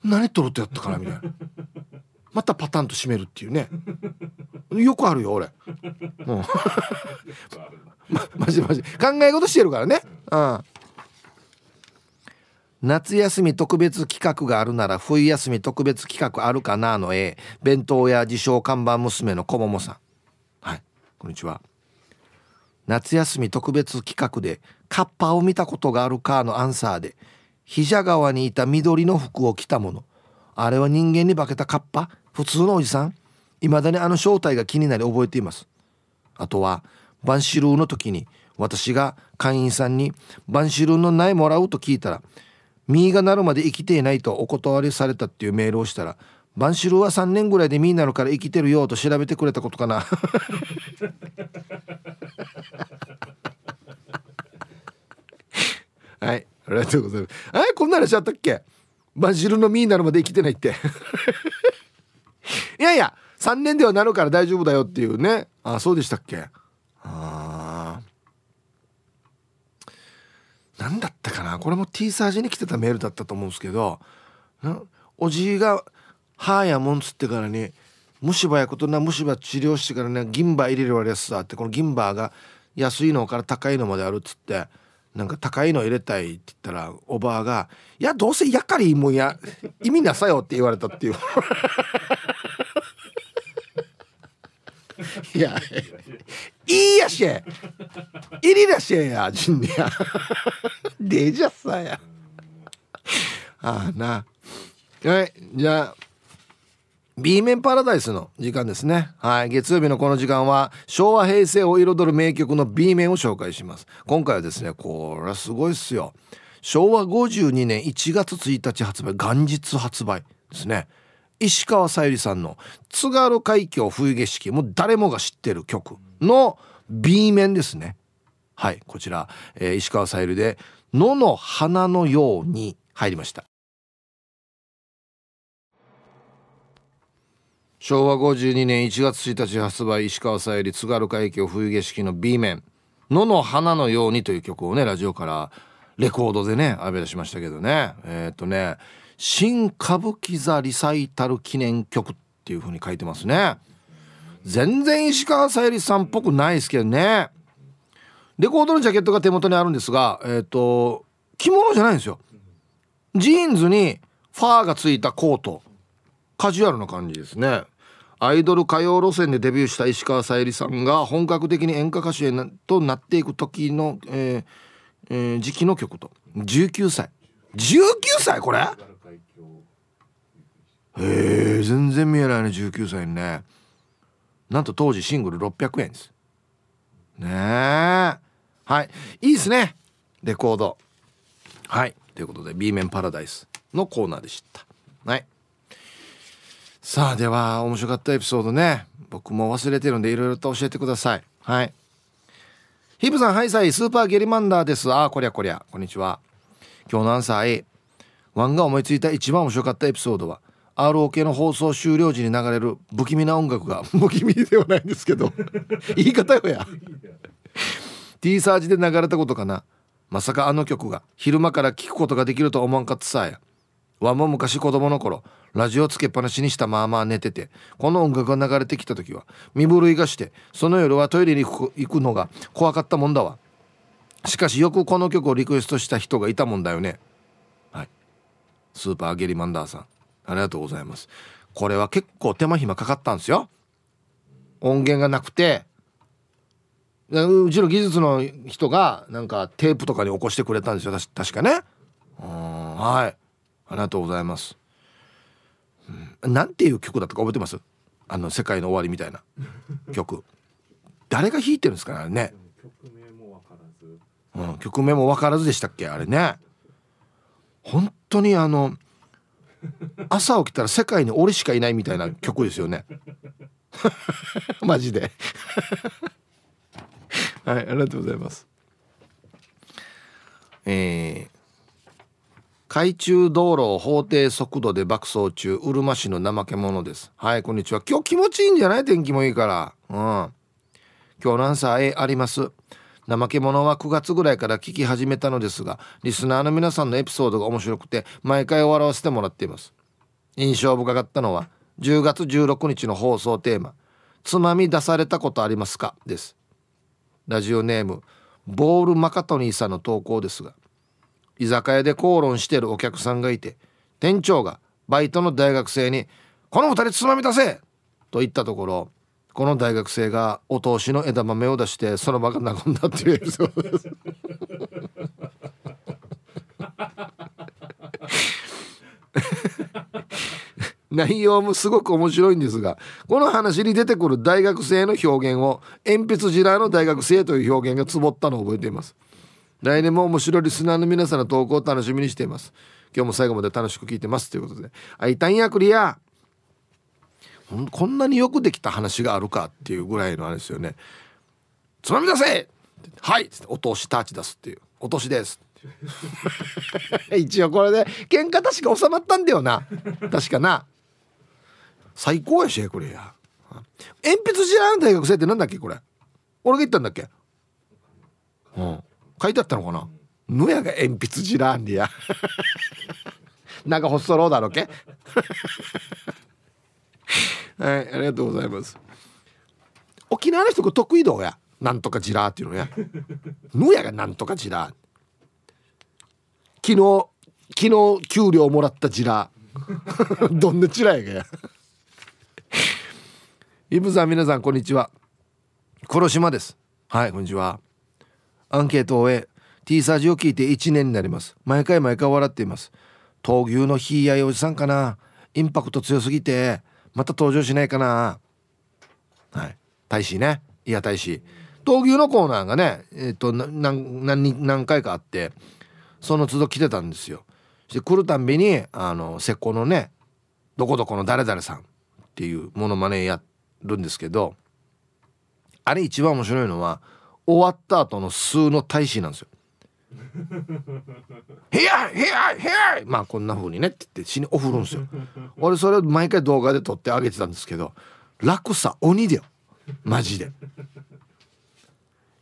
何取るってやったかなみたいな。またパタンと閉めるっていうね。よくあるよ俺。もう。ま、マジマジ考え事してるからね。うん。夏休み特別企画があるなら冬休み特別企画あるかなの A 弁当屋自称看板娘のこももさん。はい。こんにちは。夏休み特別企画でカッパを見たことがあるかのアンサーで膝川にいた緑の服を着たもの。あれは人間に化けたカッパ？普通のおじさん未だにあの正体が気になり覚えています。あとはバンシルーの時に私が会員さんにバンシルーの苗もらうと聞いたらミーがなるまで生きていないとお断りされたっていうメールをしたらバンシルーは3年ぐらいでミーになるから生きてるよと調べてくれたことかな。はいありがとうございます。えこんな話あったっけ？バンシルーのミーになるまで生きてないっていやいや3年ではなるから大丈夫だよっていうね。あそうでしたっけ？ああ何だったかな？これも T サージに来てたメールだったと思うんですけどおじいが歯やもんつってからに虫歯やことな虫歯治療してからね銀歯入れるわれさってこの銀歯が安いのから高いのまであるっつってなんか高いの入れたいって言ったらおばあが「いやどうせやかりもや意味なさよ」って言われたっていう。いやいいやしえ。いりらしえやじんねやでじゃさや。ああな。はいじゃあ B 面パラダイスの時間ですね。はい。月曜日のこの時間は昭和平成を彩る名曲の B 面を紹介します。今回はですねこれはすごいっすよ。昭和52年1月1日発売元日発売ですね。石川さゆりさんの「津軽海峡冬景色」もう誰もが知ってる曲の B 面ですね。はい。こちら、えー、石川さゆりで「野の花のように」入りました。昭和52年1月1日発売石川さゆり津軽海峡冬景色の B 面「野の花のように」という曲をねラジオからレコードでね浴び出しましたけどね。えー、っとね「新歌舞伎座リサイタル記念曲」っていう風に書いてますね。全然石川さゆりさんっぽくないですけどね。レコードのジャケットが手元にあるんですがえー、っと着物じゃないんですよ。ジーンズにファーがついたコート。カジュアルな感じですね。アイドル歌謡路線でデビューした石川さゆりさんが本格的に演歌歌手となっていく時の、えーえー、時期の曲と。19歳。19歳これ？へえ全然見えないね19歳にね。なんと当時シングル600円です。ねえはい。いいですね。レコード。はい。ということで B 面パラダイスのコーナーでした。はい。さあでは面白かったエピソードね。僕も忘れてるんでいろいろと教えてください。はい。ヒブさんハイサイスーパーゲリマンダーです。あこりゃこりゃ。こんにちは。今日のアンサー A ワンが思いついた一番面白かったエピソードは ROK の放送終了時に流れる不気味な音楽が。不気味ではないんですけど。言い方よや。T サージで流れたことかな。まさかあの曲が昼間から聴くことができると思わんかったさや。わも昔子供の頃ラジオつけっぱなしにしたまあまあ寝ててこの音楽が流れてきた時は身震いがしてその夜はトイレに行くのが怖かったもんだわ。しかしよくこの曲をリクエストした人がいたもんだよね。はい。スーパーゲリマンダーさん。ありがとうございます。これは結構手間暇かかったんですよ。音源がなくて。うちの技術の人がなんかテープとかに起こしてくれたんですよ。確かね。うんはい。ありがとうございます、うん、なんていう曲だったか覚えてます？あの「世界の終わり」みたいな曲。誰が弾いてるんですかね曲名も分からず、うん、曲名も分からずでしたっけあれね。本当にあの朝起きたら世界に俺しかいないみたいな曲ですよね。マジで。はいありがとうございます。えー、海中道路を法定速度で爆走中うるま市の怠け者です。はいこんにちは。今日気持ちいいんじゃない？天気もいいから。うん。今日のアンサー A あります？怠け者は9月ぐらいから聞き始めたのですがリスナーの皆さんのエピソードが面白くて毎回笑わせてもらっています。印象深かったのは10月16日の放送テーマ「つまみ出されたことありますか?」です。ラジオネームボールマカトニーさんの投稿ですが居酒屋で口論してるお客さんがいて店長がバイトの大学生に「この2人つまみ出せ!」と言ったところこの大学生がお通しの枝豆を出してその場が和んだっていうエピソードです 内容もすごく面白いんですがこの話に出てくる大学生の表現を鉛筆ジラーの大学生という表現がつぼったのを覚えています来年も面白いリスナーの皆さんの投稿を楽しみにしています。今日も最後まで楽しく聞いてます。ということで。あいたんやクリア。こんなによくできた話があるかっていうぐらいのあれですよね。つまみ出せ。はい。お通しタッチ出すっていう。お通しです。一応これで喧嘩確か収まったんだよな。確かな。最高やしこれや。鉛筆知らん大学生ってなんだっけこれ。俺が言ったんだっけ。うん。書いてあったのかな？ぬやが鉛筆知らんでや。なんかほっそろうだろけ？はいありがとうございます。沖縄の人が得意道や？なんとかジラーっていうのや。ぬやがなんとかジラー昨日昨日給料もらったジラーどんなジラーやがや。イブさん皆さんこんにちは。黒島です。はいこんにちは。アンケートを終え T サージを聞いて1年になります。毎回毎回笑っています。闘牛のひいやいおじさんかな。インパクト強すぎてまた登場しないかな。はい。大使ね。いや大使。闘牛のコーナーがねえっ、ー、と何何回かあってその都度来てたんですよ。して来るたんびにあの石膏のねどこどこの誰々さんっていうものまねやるんですけどあれ一番面白いのは終わった後の数の大使なんですよ。ヘアヘアヘアまあこんな風にねって言って死におふるんですよ。俺それを毎回動画で撮ってあげてたんですけど楽さ鬼だよマジで。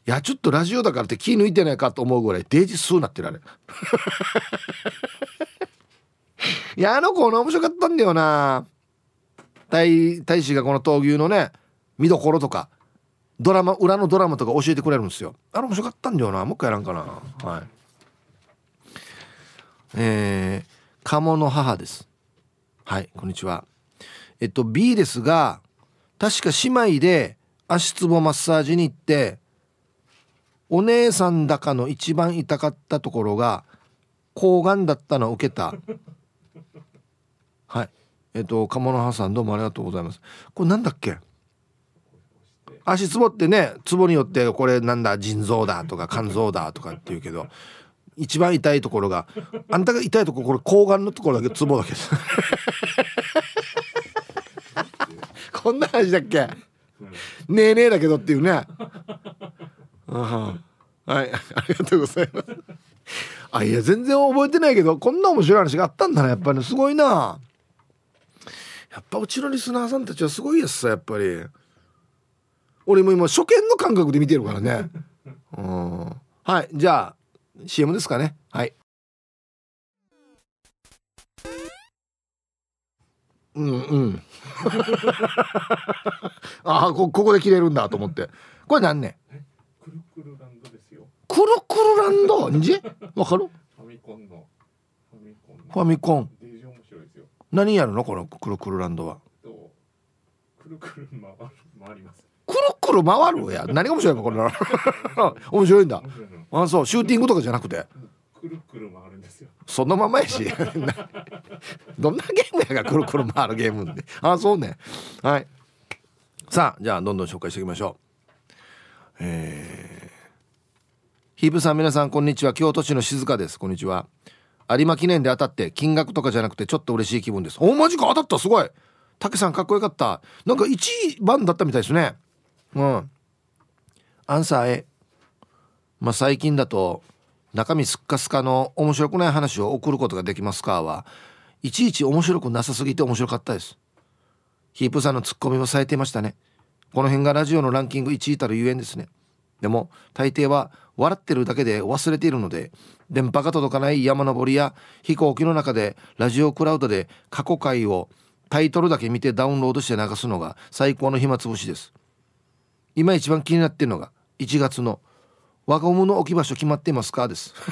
いやちょっとラジオだからって気抜いてないかと思うぐらいデージ数なってるあれ。いやあのコーナー面白かったんだよな。大大使がこの闘牛のね見どころとかドラマ裏のドラマとか教えてくれるんですよ。あれ面白かったんだよな。もう一回やらんかな。はい。えー、鴨の母です。はいこんにちは。えっと B ですが確か姉妹で足つぼマッサージに行ってお姉さんだかの一番痛かったところが抗がんだったのを受けた。はい。えっと鴨の母さんどうもありがとうございます。これなんだっけ？足つぼってねつぼによってこれなんだ腎臓だとか肝臓だとかっていうけど一番痛いところがあんたが痛いところこれ睾丸のところだけツボだけ。ですこんな話だっけ？ねえねえだけどっていうね。は。いありがとうございます。あいや全然覚えてないけどこんな面白い話があったんだなやっぱり、ね、すごいな。やっぱうちのリスナーさんたちはすごいやつさやっぱり。俺も今初見の感覚で見てるからね。うん。はいじゃあ CM ですかね。はい。うんうん。ああこここで切れるんだと思って。これ何ねくるくるランドですよ。くるくるランド？んじわかる？ファミコンの。ファミコン何やるの？このくるくるランドは。とくるくる回りますくる回るや何が面白いのこれ。面白いんだ。あそう。シューティングとかじゃなくて。くるくる回るんですよ。そのままやし。どんなゲームやがくるくる回るゲームって。あそうね。はい。さあじゃあどんどん紹介していきましょう。えー、ヒープさん皆さんこんにちは。京都市の静香です。こんにちは。有馬記念で当たって金額とかじゃなくてちょっと嬉しい気分です。おマジか。当たった。すごい。竹さんかっこよかった。なんか1番だったみたいですねうん。アンサー A まあ最近だと中身すっかすかの面白くない話を送ることができますかはいちいち面白くなさすぎて面白かったです。ヒープさんのツッコミもされていましたね。この辺がラジオのランキング1位たるゆえんですね。でも大抵は笑ってるだけで忘れているので電波が届かない山登りや飛行機の中でラジオクラウドで過去回をタイトルだけ見てダウンロードして流すのが最高の暇つぶしです。今一番気になっているのが1月の輪ゴムの置き場所決まっていますか？です。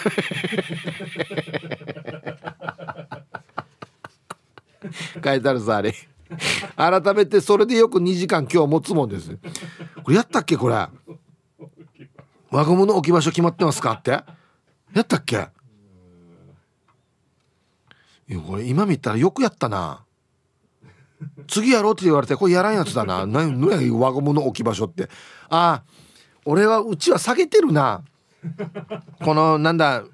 書いてあるさあれ。改めてそれでよく2時間今日持つもんです。これやったっけこれ？輪ゴムの置き場所決まってますかって？やったっけ？いやこれ今見たらよくやったな次やろうって言われてこれやらんやつだな。何や輪ゴムの置き場所って。ああ俺はうちは下げてるな。このなんだ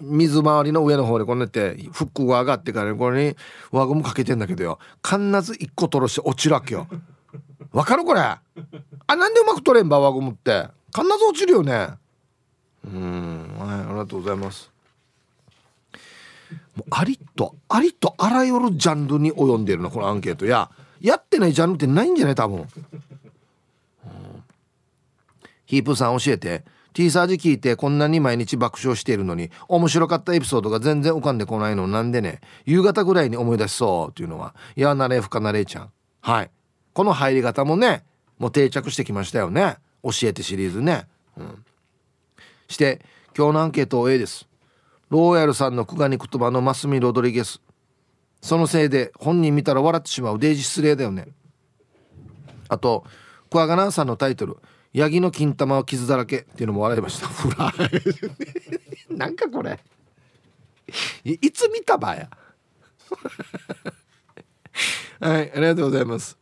水回りの上の方でこうやってフックが上がってからこれに輪ゴムかけてんだけどよ。必ず一個取ろして落ちるわけよ。わかるこれ？あなんでうまく取れんば輪ゴムって。必ず落ちるよね。うん。はいありがとうございます。もうありとありとあらゆるジャンルに及んでるのこのアンケート。ややってないジャンルってないんじゃない多分、うん、ヒープさん教えて。T サージ聞いてこんなに毎日爆笑しているのに面白かったエピソードが全然浮かんでこないの。なんでね夕方ぐらいに思い出しそうっていうのはいやなれふかなれちゃん。はい。この入り方もねもう定着してきましたよね。教えてシリーズね。うん。して今日のアンケート A です。ローヤルさんのクガニ言葉のマスミ・ロドリゲス。そのせいで本人見たら笑ってしまう。デージ失礼だよね。あとクワガナンさんのタイトル「ヤギの金玉は傷だらけ」っていうのも笑いました。フラなんかこれ。いつ見たばや。はいありがとうございます。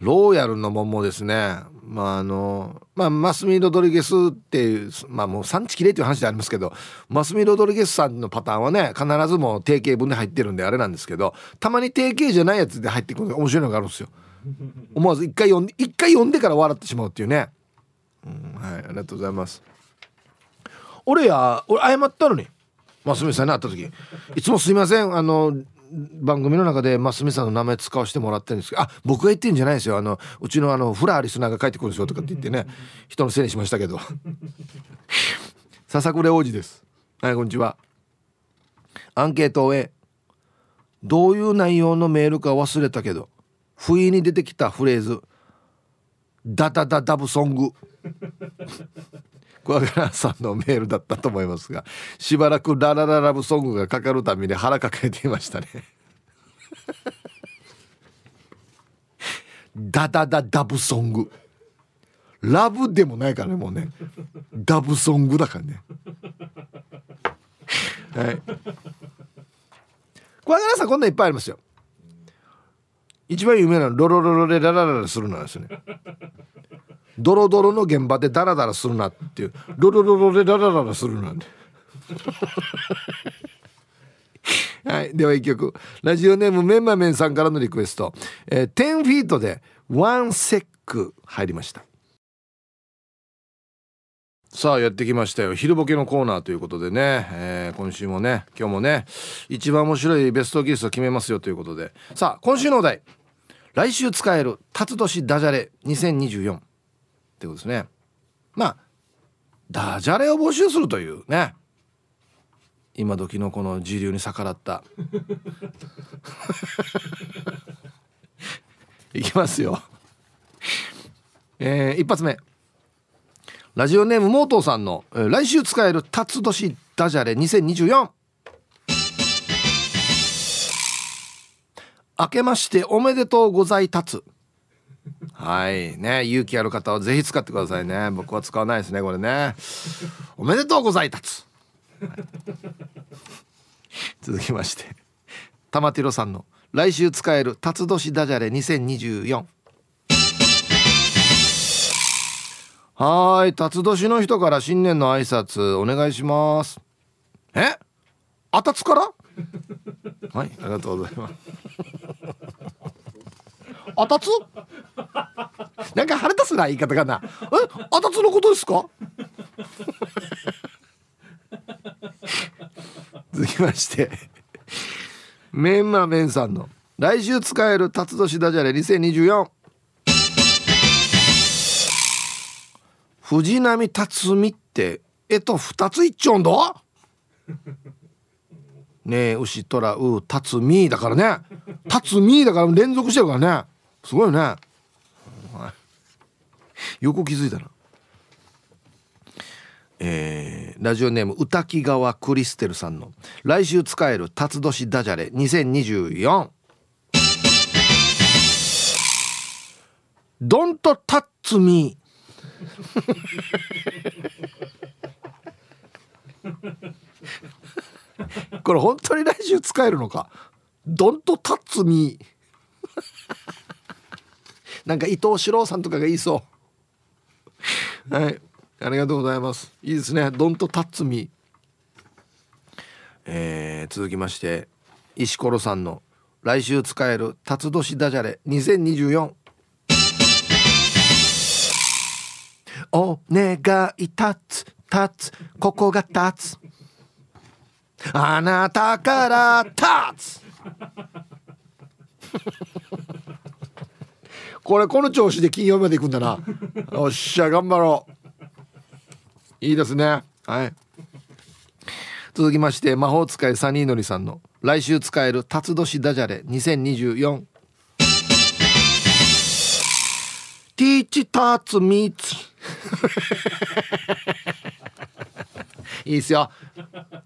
ローヤルのももですね。まああのまあマスミ・ロドリゲスっていうまあもう産地きれっていう話でありますけどマスミ・ロドリゲスさんのパターンはね必ずもう定型文で入ってるんであれなんですけどたまに定型じゃないやつで入ってくるのが面白いのがあるんですよ。思わず一回読んで一回読んでから笑ってしまうっていうね、うん、はいありがとうございます。俺や俺謝ったのにマスミさんに会った時。いつもすいません。あの番組の中でますみさんの名前使わせてもらってるんですけどあ僕が言ってんじゃないですよ。あのうちのあのフラーリスナーが帰ってくるんですよとかって言ってね人のせいにしましたけど。笹倉王子です。はいこんにちは。アンケートを終えどういう内容のメールか忘れたけど不意に出てきたフレーズ「ダダダダブソング」桑原さんのメールだったと思いますがしばらくララララブソングがかかるたびに腹抱えていましたね。ダダダダブソング。ラブでもないからねもうね。ダブソングだからね。はい。桑原さんこんないっぱいありますよ。一番有名なのロロロロレララララするのですね。ドロドロの現場でダラダラするなっていう。ロロロロレララララするなんで はいでは一曲。ラジオネームメンマメンさんからのリクエスト、えー、10フィートでワンセック入りました。さあやってきましたよ。昼ボケのコーナーということでね、えー、今週もね今日もね一番面白いベストギースト決めますよということで。さあ今週のお題。来週使える辰年ダジャレ2024ってことですね。まあダジャレを募集するというね。今時のこの時流に逆らった。いきますよ。えー、一発目。ラジオネームモートーさんの、えー、来週使える辰年ダジャレ2024明けましておめでとうございたつ。はい。ね勇気ある方はぜひ使ってくださいね。僕は使わないですねこれね。おめでとうございたつ、はい、続きまして。玉ティロさんの来週使える辰年ダジャレ2024はい。辰年の人から新年の挨拶お願いします。え？あたつから？はい。ありがとうございます。あたつ？なんか腹立つな言い方かな。え？あたつのことですか？続きまして。メンマメンさんの来週使える辰年ダジャレ2024藤波辰巳ってえと二つ一丁んどねえ牛虎う辰巳だからね。辰巳だから連続してるからね。すごいよね。よく気づいたな。えー、ラジオネーム歌木川クリステルさんの来週使える辰年ダジャレ2024ドントタッツミー。これ本当に来週使えるのか？ドントタッツミー。なんか伊藤四郎さんとかが言いそう。はい。ありがとうございます。いいですね。ドントタッツミ。ーえー、続きまして石ころさんの来週使える辰年ダジャレ2024お願い立つ立つここが立つ。あなたから立つ。これこの調子で金曜日まで行くんだな。よっしゃ頑張ろう。いいですね。はい。続きまして魔法使いサニーのりさんの来週使える辰年ダジャレ2024ティーチターツミーツ。いいっすよ。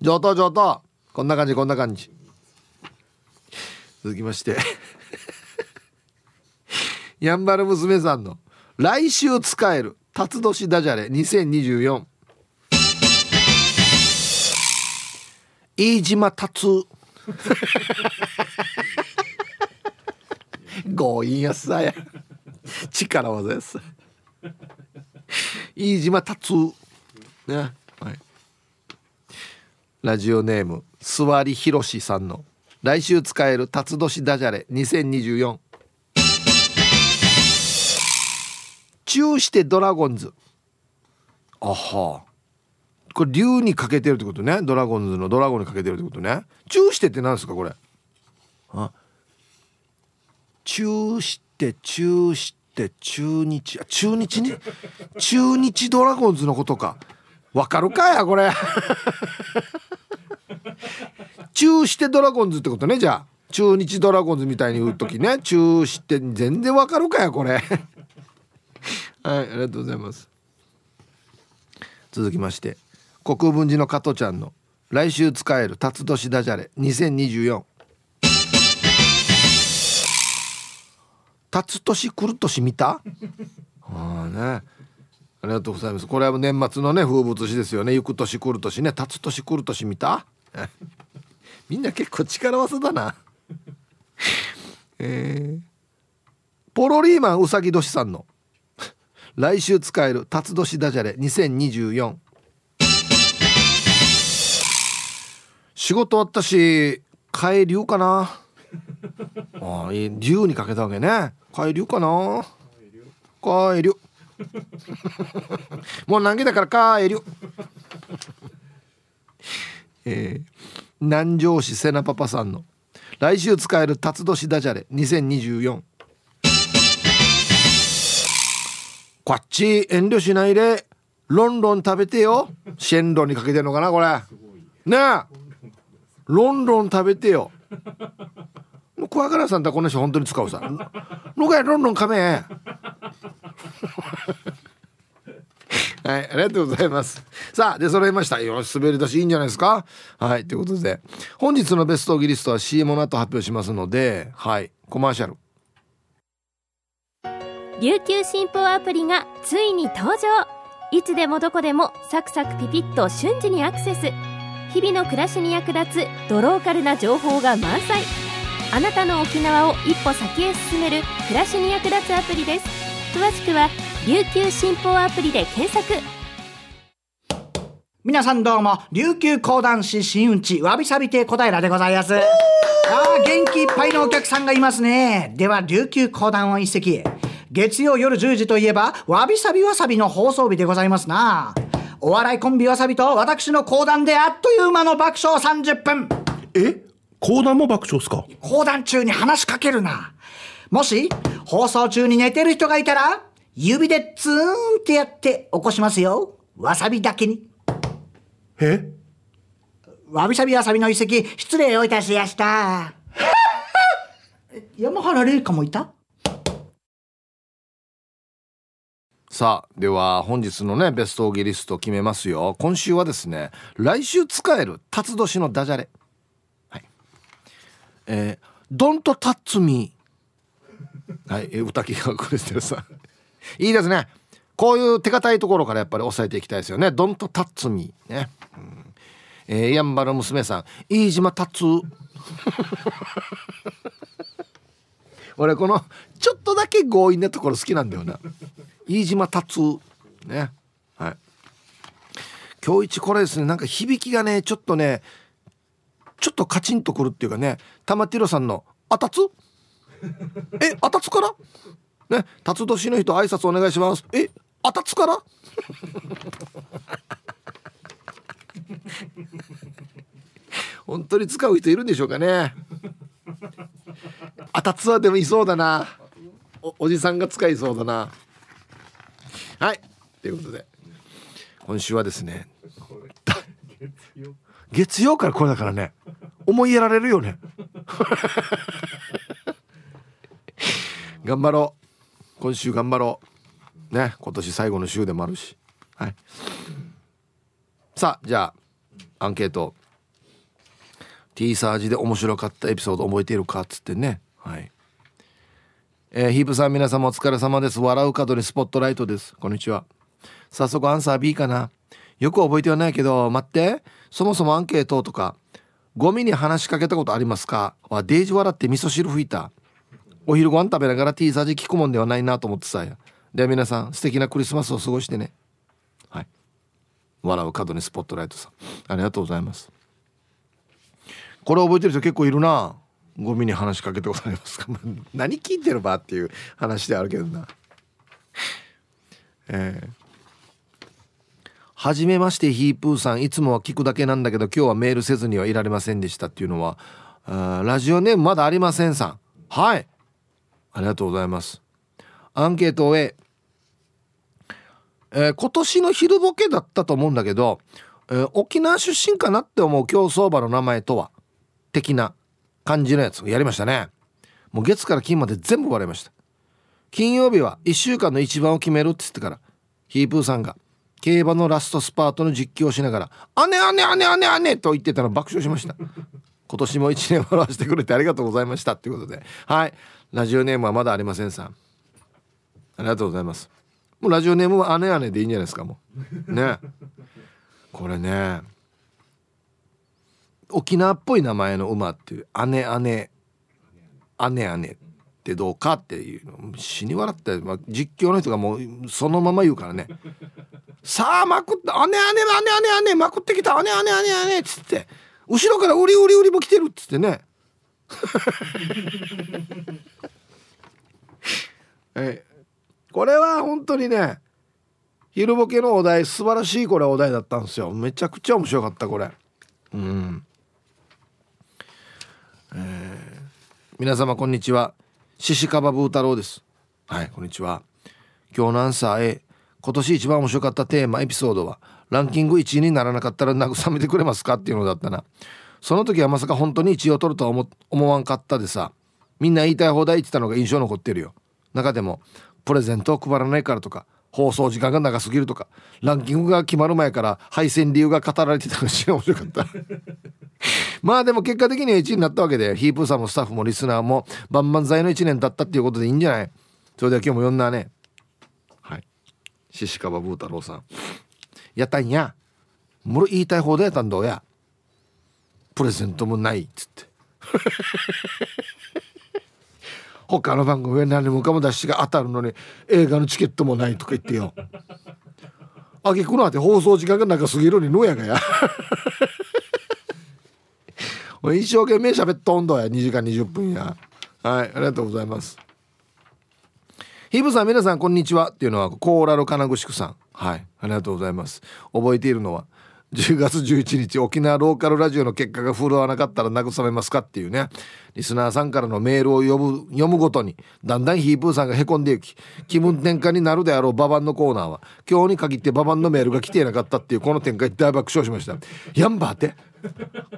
上等上等。こんな感じこんな感じ。続きましてやんばる娘さんの。来週使える。辰年ダジャレ。2024飯島達強引やさや。力技やさ。飯島達ね。はい。ラジオネームすわりひろしさんの。来週使える辰年ダジャレ。2024チューしてドラゴンズ。あは。これ竜にかけてるってことね。ドラゴンズのドラゴンにかけてるってことね。チューしてって何ですかこれ？あ。チューしてチューして中日？あ中日に？中日ドラゴンズのことか。わかるかやこれ。チューしてドラゴンズってことねじゃあ。中日ドラゴンズみたいに言う時ね。チューして全然わかるかやこれはいありがとうございます。続きまして国分寺の加トちゃんの来週使える辰年ダジャレ2024辰年来る年見た？ああね。ありがとうございます。これは年末のね風物詩ですよね。行く年来る年ね。辰年来る年見た？みんな結構力技だな。えー、ポロリーマンうさぎ年さんの。来週使える辰年ダジャレ2024仕事終わったし帰りゅうかな。ああ竜にかけたわけね。帰りゅうかな。帰りゅう。もう何気だから帰る えー、南城市瀬名パパさんの来週使える辰年ダジャレ2024こっち遠慮しないでロンロン食べてよ。シェンロンにかけてんのかなこれ。ねえ。ロンロン食べてよ。怖がらさんとこの人本当に使うさ「のがやロンロンかめ」はい、ありがとうございます。さあ、で、揃いました。よし、滑り出しいいんじゃないですか。はい、ということで、本日のベストギリストは CM の後発表しますので、はい、コマーシャル。琉球新報アプリがついに登場。いつでもどこでもサクサクピピッと瞬時にアクセス。日々の暮らしに役立つドローカルな情報が満載あなたの沖縄を一歩先へ進める暮らしに役立つアプリです。詳しくは琉球新報アプリで検索。皆さんどうも琉球講談師新運地わびさび亭小平でございます。ああ元気いっぱいのお客さんがいますね。では琉球講談を一席月曜夜10時といえばわびさびわさびの放送日でございますなお笑いコンビわさびと私の講談であっという間の爆笑30分え？講談も爆笑っすか？講談中に話しかけるな。もし、放送中に寝てる人がいたら、指でツーンってやって起こしますよ。わさびだけに。え？わびさびわさびの遺跡、失礼をいたしやした。山原玲香もいた？さあでは本日のねベストオーギリスト決めますよ今週はですね来週使える辰年のダジャレえー、ドントタッツミ。はい、え歌木がクリステルさ。いいですね。こういう手堅いところからやっぱり抑えていきたいですよね。ドントタッツミ。ね。うん、えー、やんばる娘さん。飯島タツ。俺このちょっとだけ強引なところ好きなんだよな。飯島タツ。ね。はい。今日一これですね。なんか響きがね、ちょっとね、ちょっとカチンとくるっていうかね玉ティロさんの「あたつ？えあたつから？ね辰年の人挨拶お願いしますえあたつから？本当に使う人いるんでしょうかねあたつはでもいそうだな。おおじさんが使いそうだな。はい。ということで。今週はですね。月曜からこれだからね。思いやられるよね。頑張ろう。今週頑張ろう。ね。今年最後の週でもあるし。はい。さあじゃあアンケート。T サージで面白かったエピソード覚えているかっつってね。はい。えー、ヒープさん皆様お疲れ様です。笑う角にスポットライトです。こんにちは。早速アンサー B かな。よく覚えてはないけど待って。そもそもアンケートとかゴミに話しかけたことありますか？はデージ笑って味噌汁吹いた。お昼ご飯食べながら T サージ聞くもんではないなと思ってさ。では皆さん素敵なクリスマスを過ごしてね。はい。笑う角にスポットライトさん。ありがとうございます。これ覚えてる人結構いるな。ゴミに話しかけたことありますか？何聞いてるばっていう話であるけどな。えーはじめましてヒープーさん。いつもは聞くだけなんだけど今日はメールせずにはいられませんでしたっていうのはあラジオネームまだありませんさん。はい。ありがとうございます。アンケートを、えー、今年の昼ボケだったと思うんだけど、えー、沖縄出身かなって思う競走馬の名前とは？的な。感じのやつをやりましたね。もう月から金まで全部割れました。金曜日は1週間の一番を決めるって言ってからヒープーさんが競馬のラストスパートの実況をしながら「あねあねあねあねあね」と言ってたの爆笑しました。今年も1年笑わせてくれてありがとうございましたということで。はい。ラジオネームはまだありませんさん。ありがとうございます。もうラジオネームは「あねあね」でいいんじゃないですかもう。ね。これね。沖縄っぽい名前の馬っていう「あねあねあねあね」ってどうかっていうの死に笑って、まあ、実況の人がもうそのまま言うからね。さあまくって「あねあねあねあねあねまくってきたあねあねあねあね」っつって後ろから「うりうりうりも来てる」っつってね。え これは本当にね昼ボケのお題素晴らしいこれお題だったんですよ。めちゃくちゃ面白かったこれ。うん。えー。皆様こんにちは。シシカバブー太郎です。はいこんにちは。今日のアンサー A 今年一番面白かったテーマエピソードはランキング1位にならなかったら慰めてくれますか？っていうのだったな。その時はまさか本当に1位を取るとは思わんかったでさ。みんな言いたい放題言ってたのが印象残ってるよ。中でもプレゼントを配らないからとか放送時間が長すぎるとかランキングが決まる前から敗戦理由が語られてたのが面白かった。まあでも結果的には1位になったわけでヒープーさんもスタッフもリスナーも万々歳の1年だったっていうことでいいんじゃない？それでは今日も呼んだね。はい。獅子川ブー太郎さん。やったんや。もろ言いたい放題やったんだおやプレゼントもないっつって。他の番組は何もかも出しが当たるのに映画のチケットもないとか言ってよ。あげくのあて放送時間が長すぎるにのやがや。俺一生懸命喋っとんどや2時間20分や。はいありがとうございます。ヒブさん皆さんこんにちは。っていうのはコーラル金具宿さん。はいありがとうございます。覚えているのは10月11日沖縄ローカルラジオの結果が振るわなかったら慰めますかっていうね。リスナーさんからのメールを読む読むごとにだんだんヒープーさんがへこんでいき気分転換になるであろうババンのコーナーは今日に限ってババンのメールが来ていなかったっていうこの展開大爆笑しました。やんばって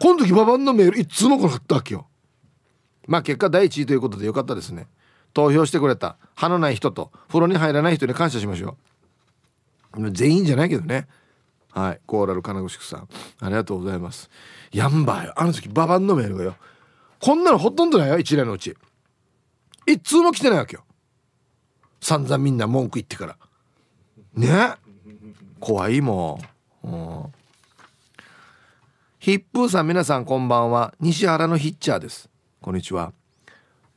この時ババンのメールいつも来なかったわけよ。まあ結果第1位ということでよかったですね。投票してくれた歯のない人と風呂に入らない人に感謝しましょう。全員じゃないけどね。はい。コーラル金具宿さん。ありがとうございます。やんばよあの時ババンのメールがよ。こんなのほとんどないよ一年のうち。一通も来てないわけよ。散々みんな文句言ってから。ね？怖いもん、うん、ヒップーさん皆さんこんばんは。西原のヒッチャーです。こんにちは。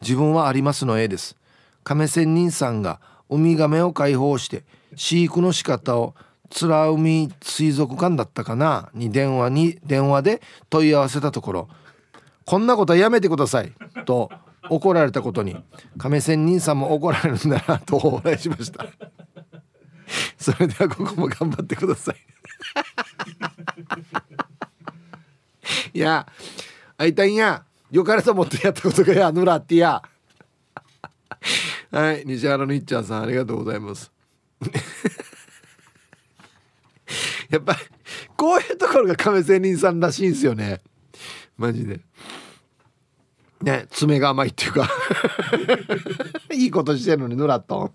自分はありますの A です。亀仙人さんがウミガメを解放して飼育の仕方を美ら海水族館だったかな？に電話に電話で問い合わせたところ「こんなことはやめてください」と怒られたことに亀仙人さんも怒られるんだなとお笑いしました。それではここも頑張ってください。いや会いたいんやよかれと思ってやったことがやぬらってや。はい西原のいっちゃんさんありがとうございます。やっぱりこういうところが亀仙人さんらしいんですよね。マジで。ね爪が甘いっていうか。いいことしてるのにぬらっと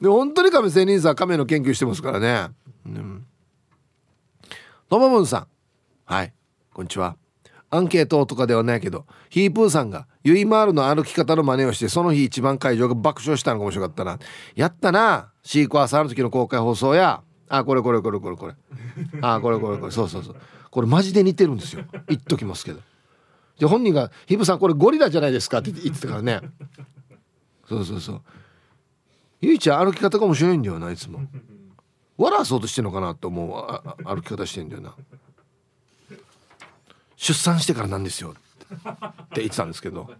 で本当に亀仙人さん亀の研究してますからね。うん。ともぶんさん。はい。こんにちは。アンケートとかではないけどヒープーさんがゆいまーるの歩き方の真似をしてその日一番会場が爆笑したのが面白かったな。やったなシークワーサーの時の公開放送や。あこれこれこれこれこれ。あこれこれこれ。そうそうそう。これマジで似てるんですよ。言っときますけど。で本人が「ヒープーさんこれゴリラじゃないですか」って言ってたからね。そうそうそう。ゆいちゃん歩き方が面白いんだよないつも。笑わそうとしてんのかなと思う。歩き方してんだよな。出産してからなんですよって言ってたんですけど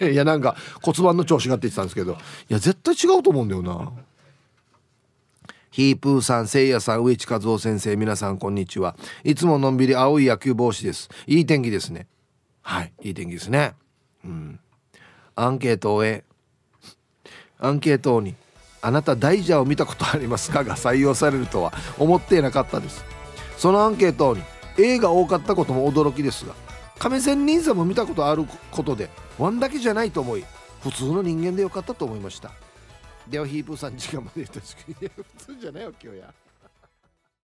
いやなんか骨盤の調子がって言ってたんですけどいや絶対違うと思うんだよなヒープーさん、せいやさん、上地和夫先生、皆さんこんにちは。いつものんびり青い野球帽子です。いい天気ですね。はい、いい天気ですね。うん。アンケートを終え、アンケートに、あなた大蛇を見たことありますか？が採用されるとは思っていなかったです。そのアンケートに、A が多かったことも驚きですが、亀仙人さんも見たことあることで、ワンだけじゃないと思い、普通の人間でよかったと思いました。ではヒープーさん時間までいたしく普通じゃないよ今日や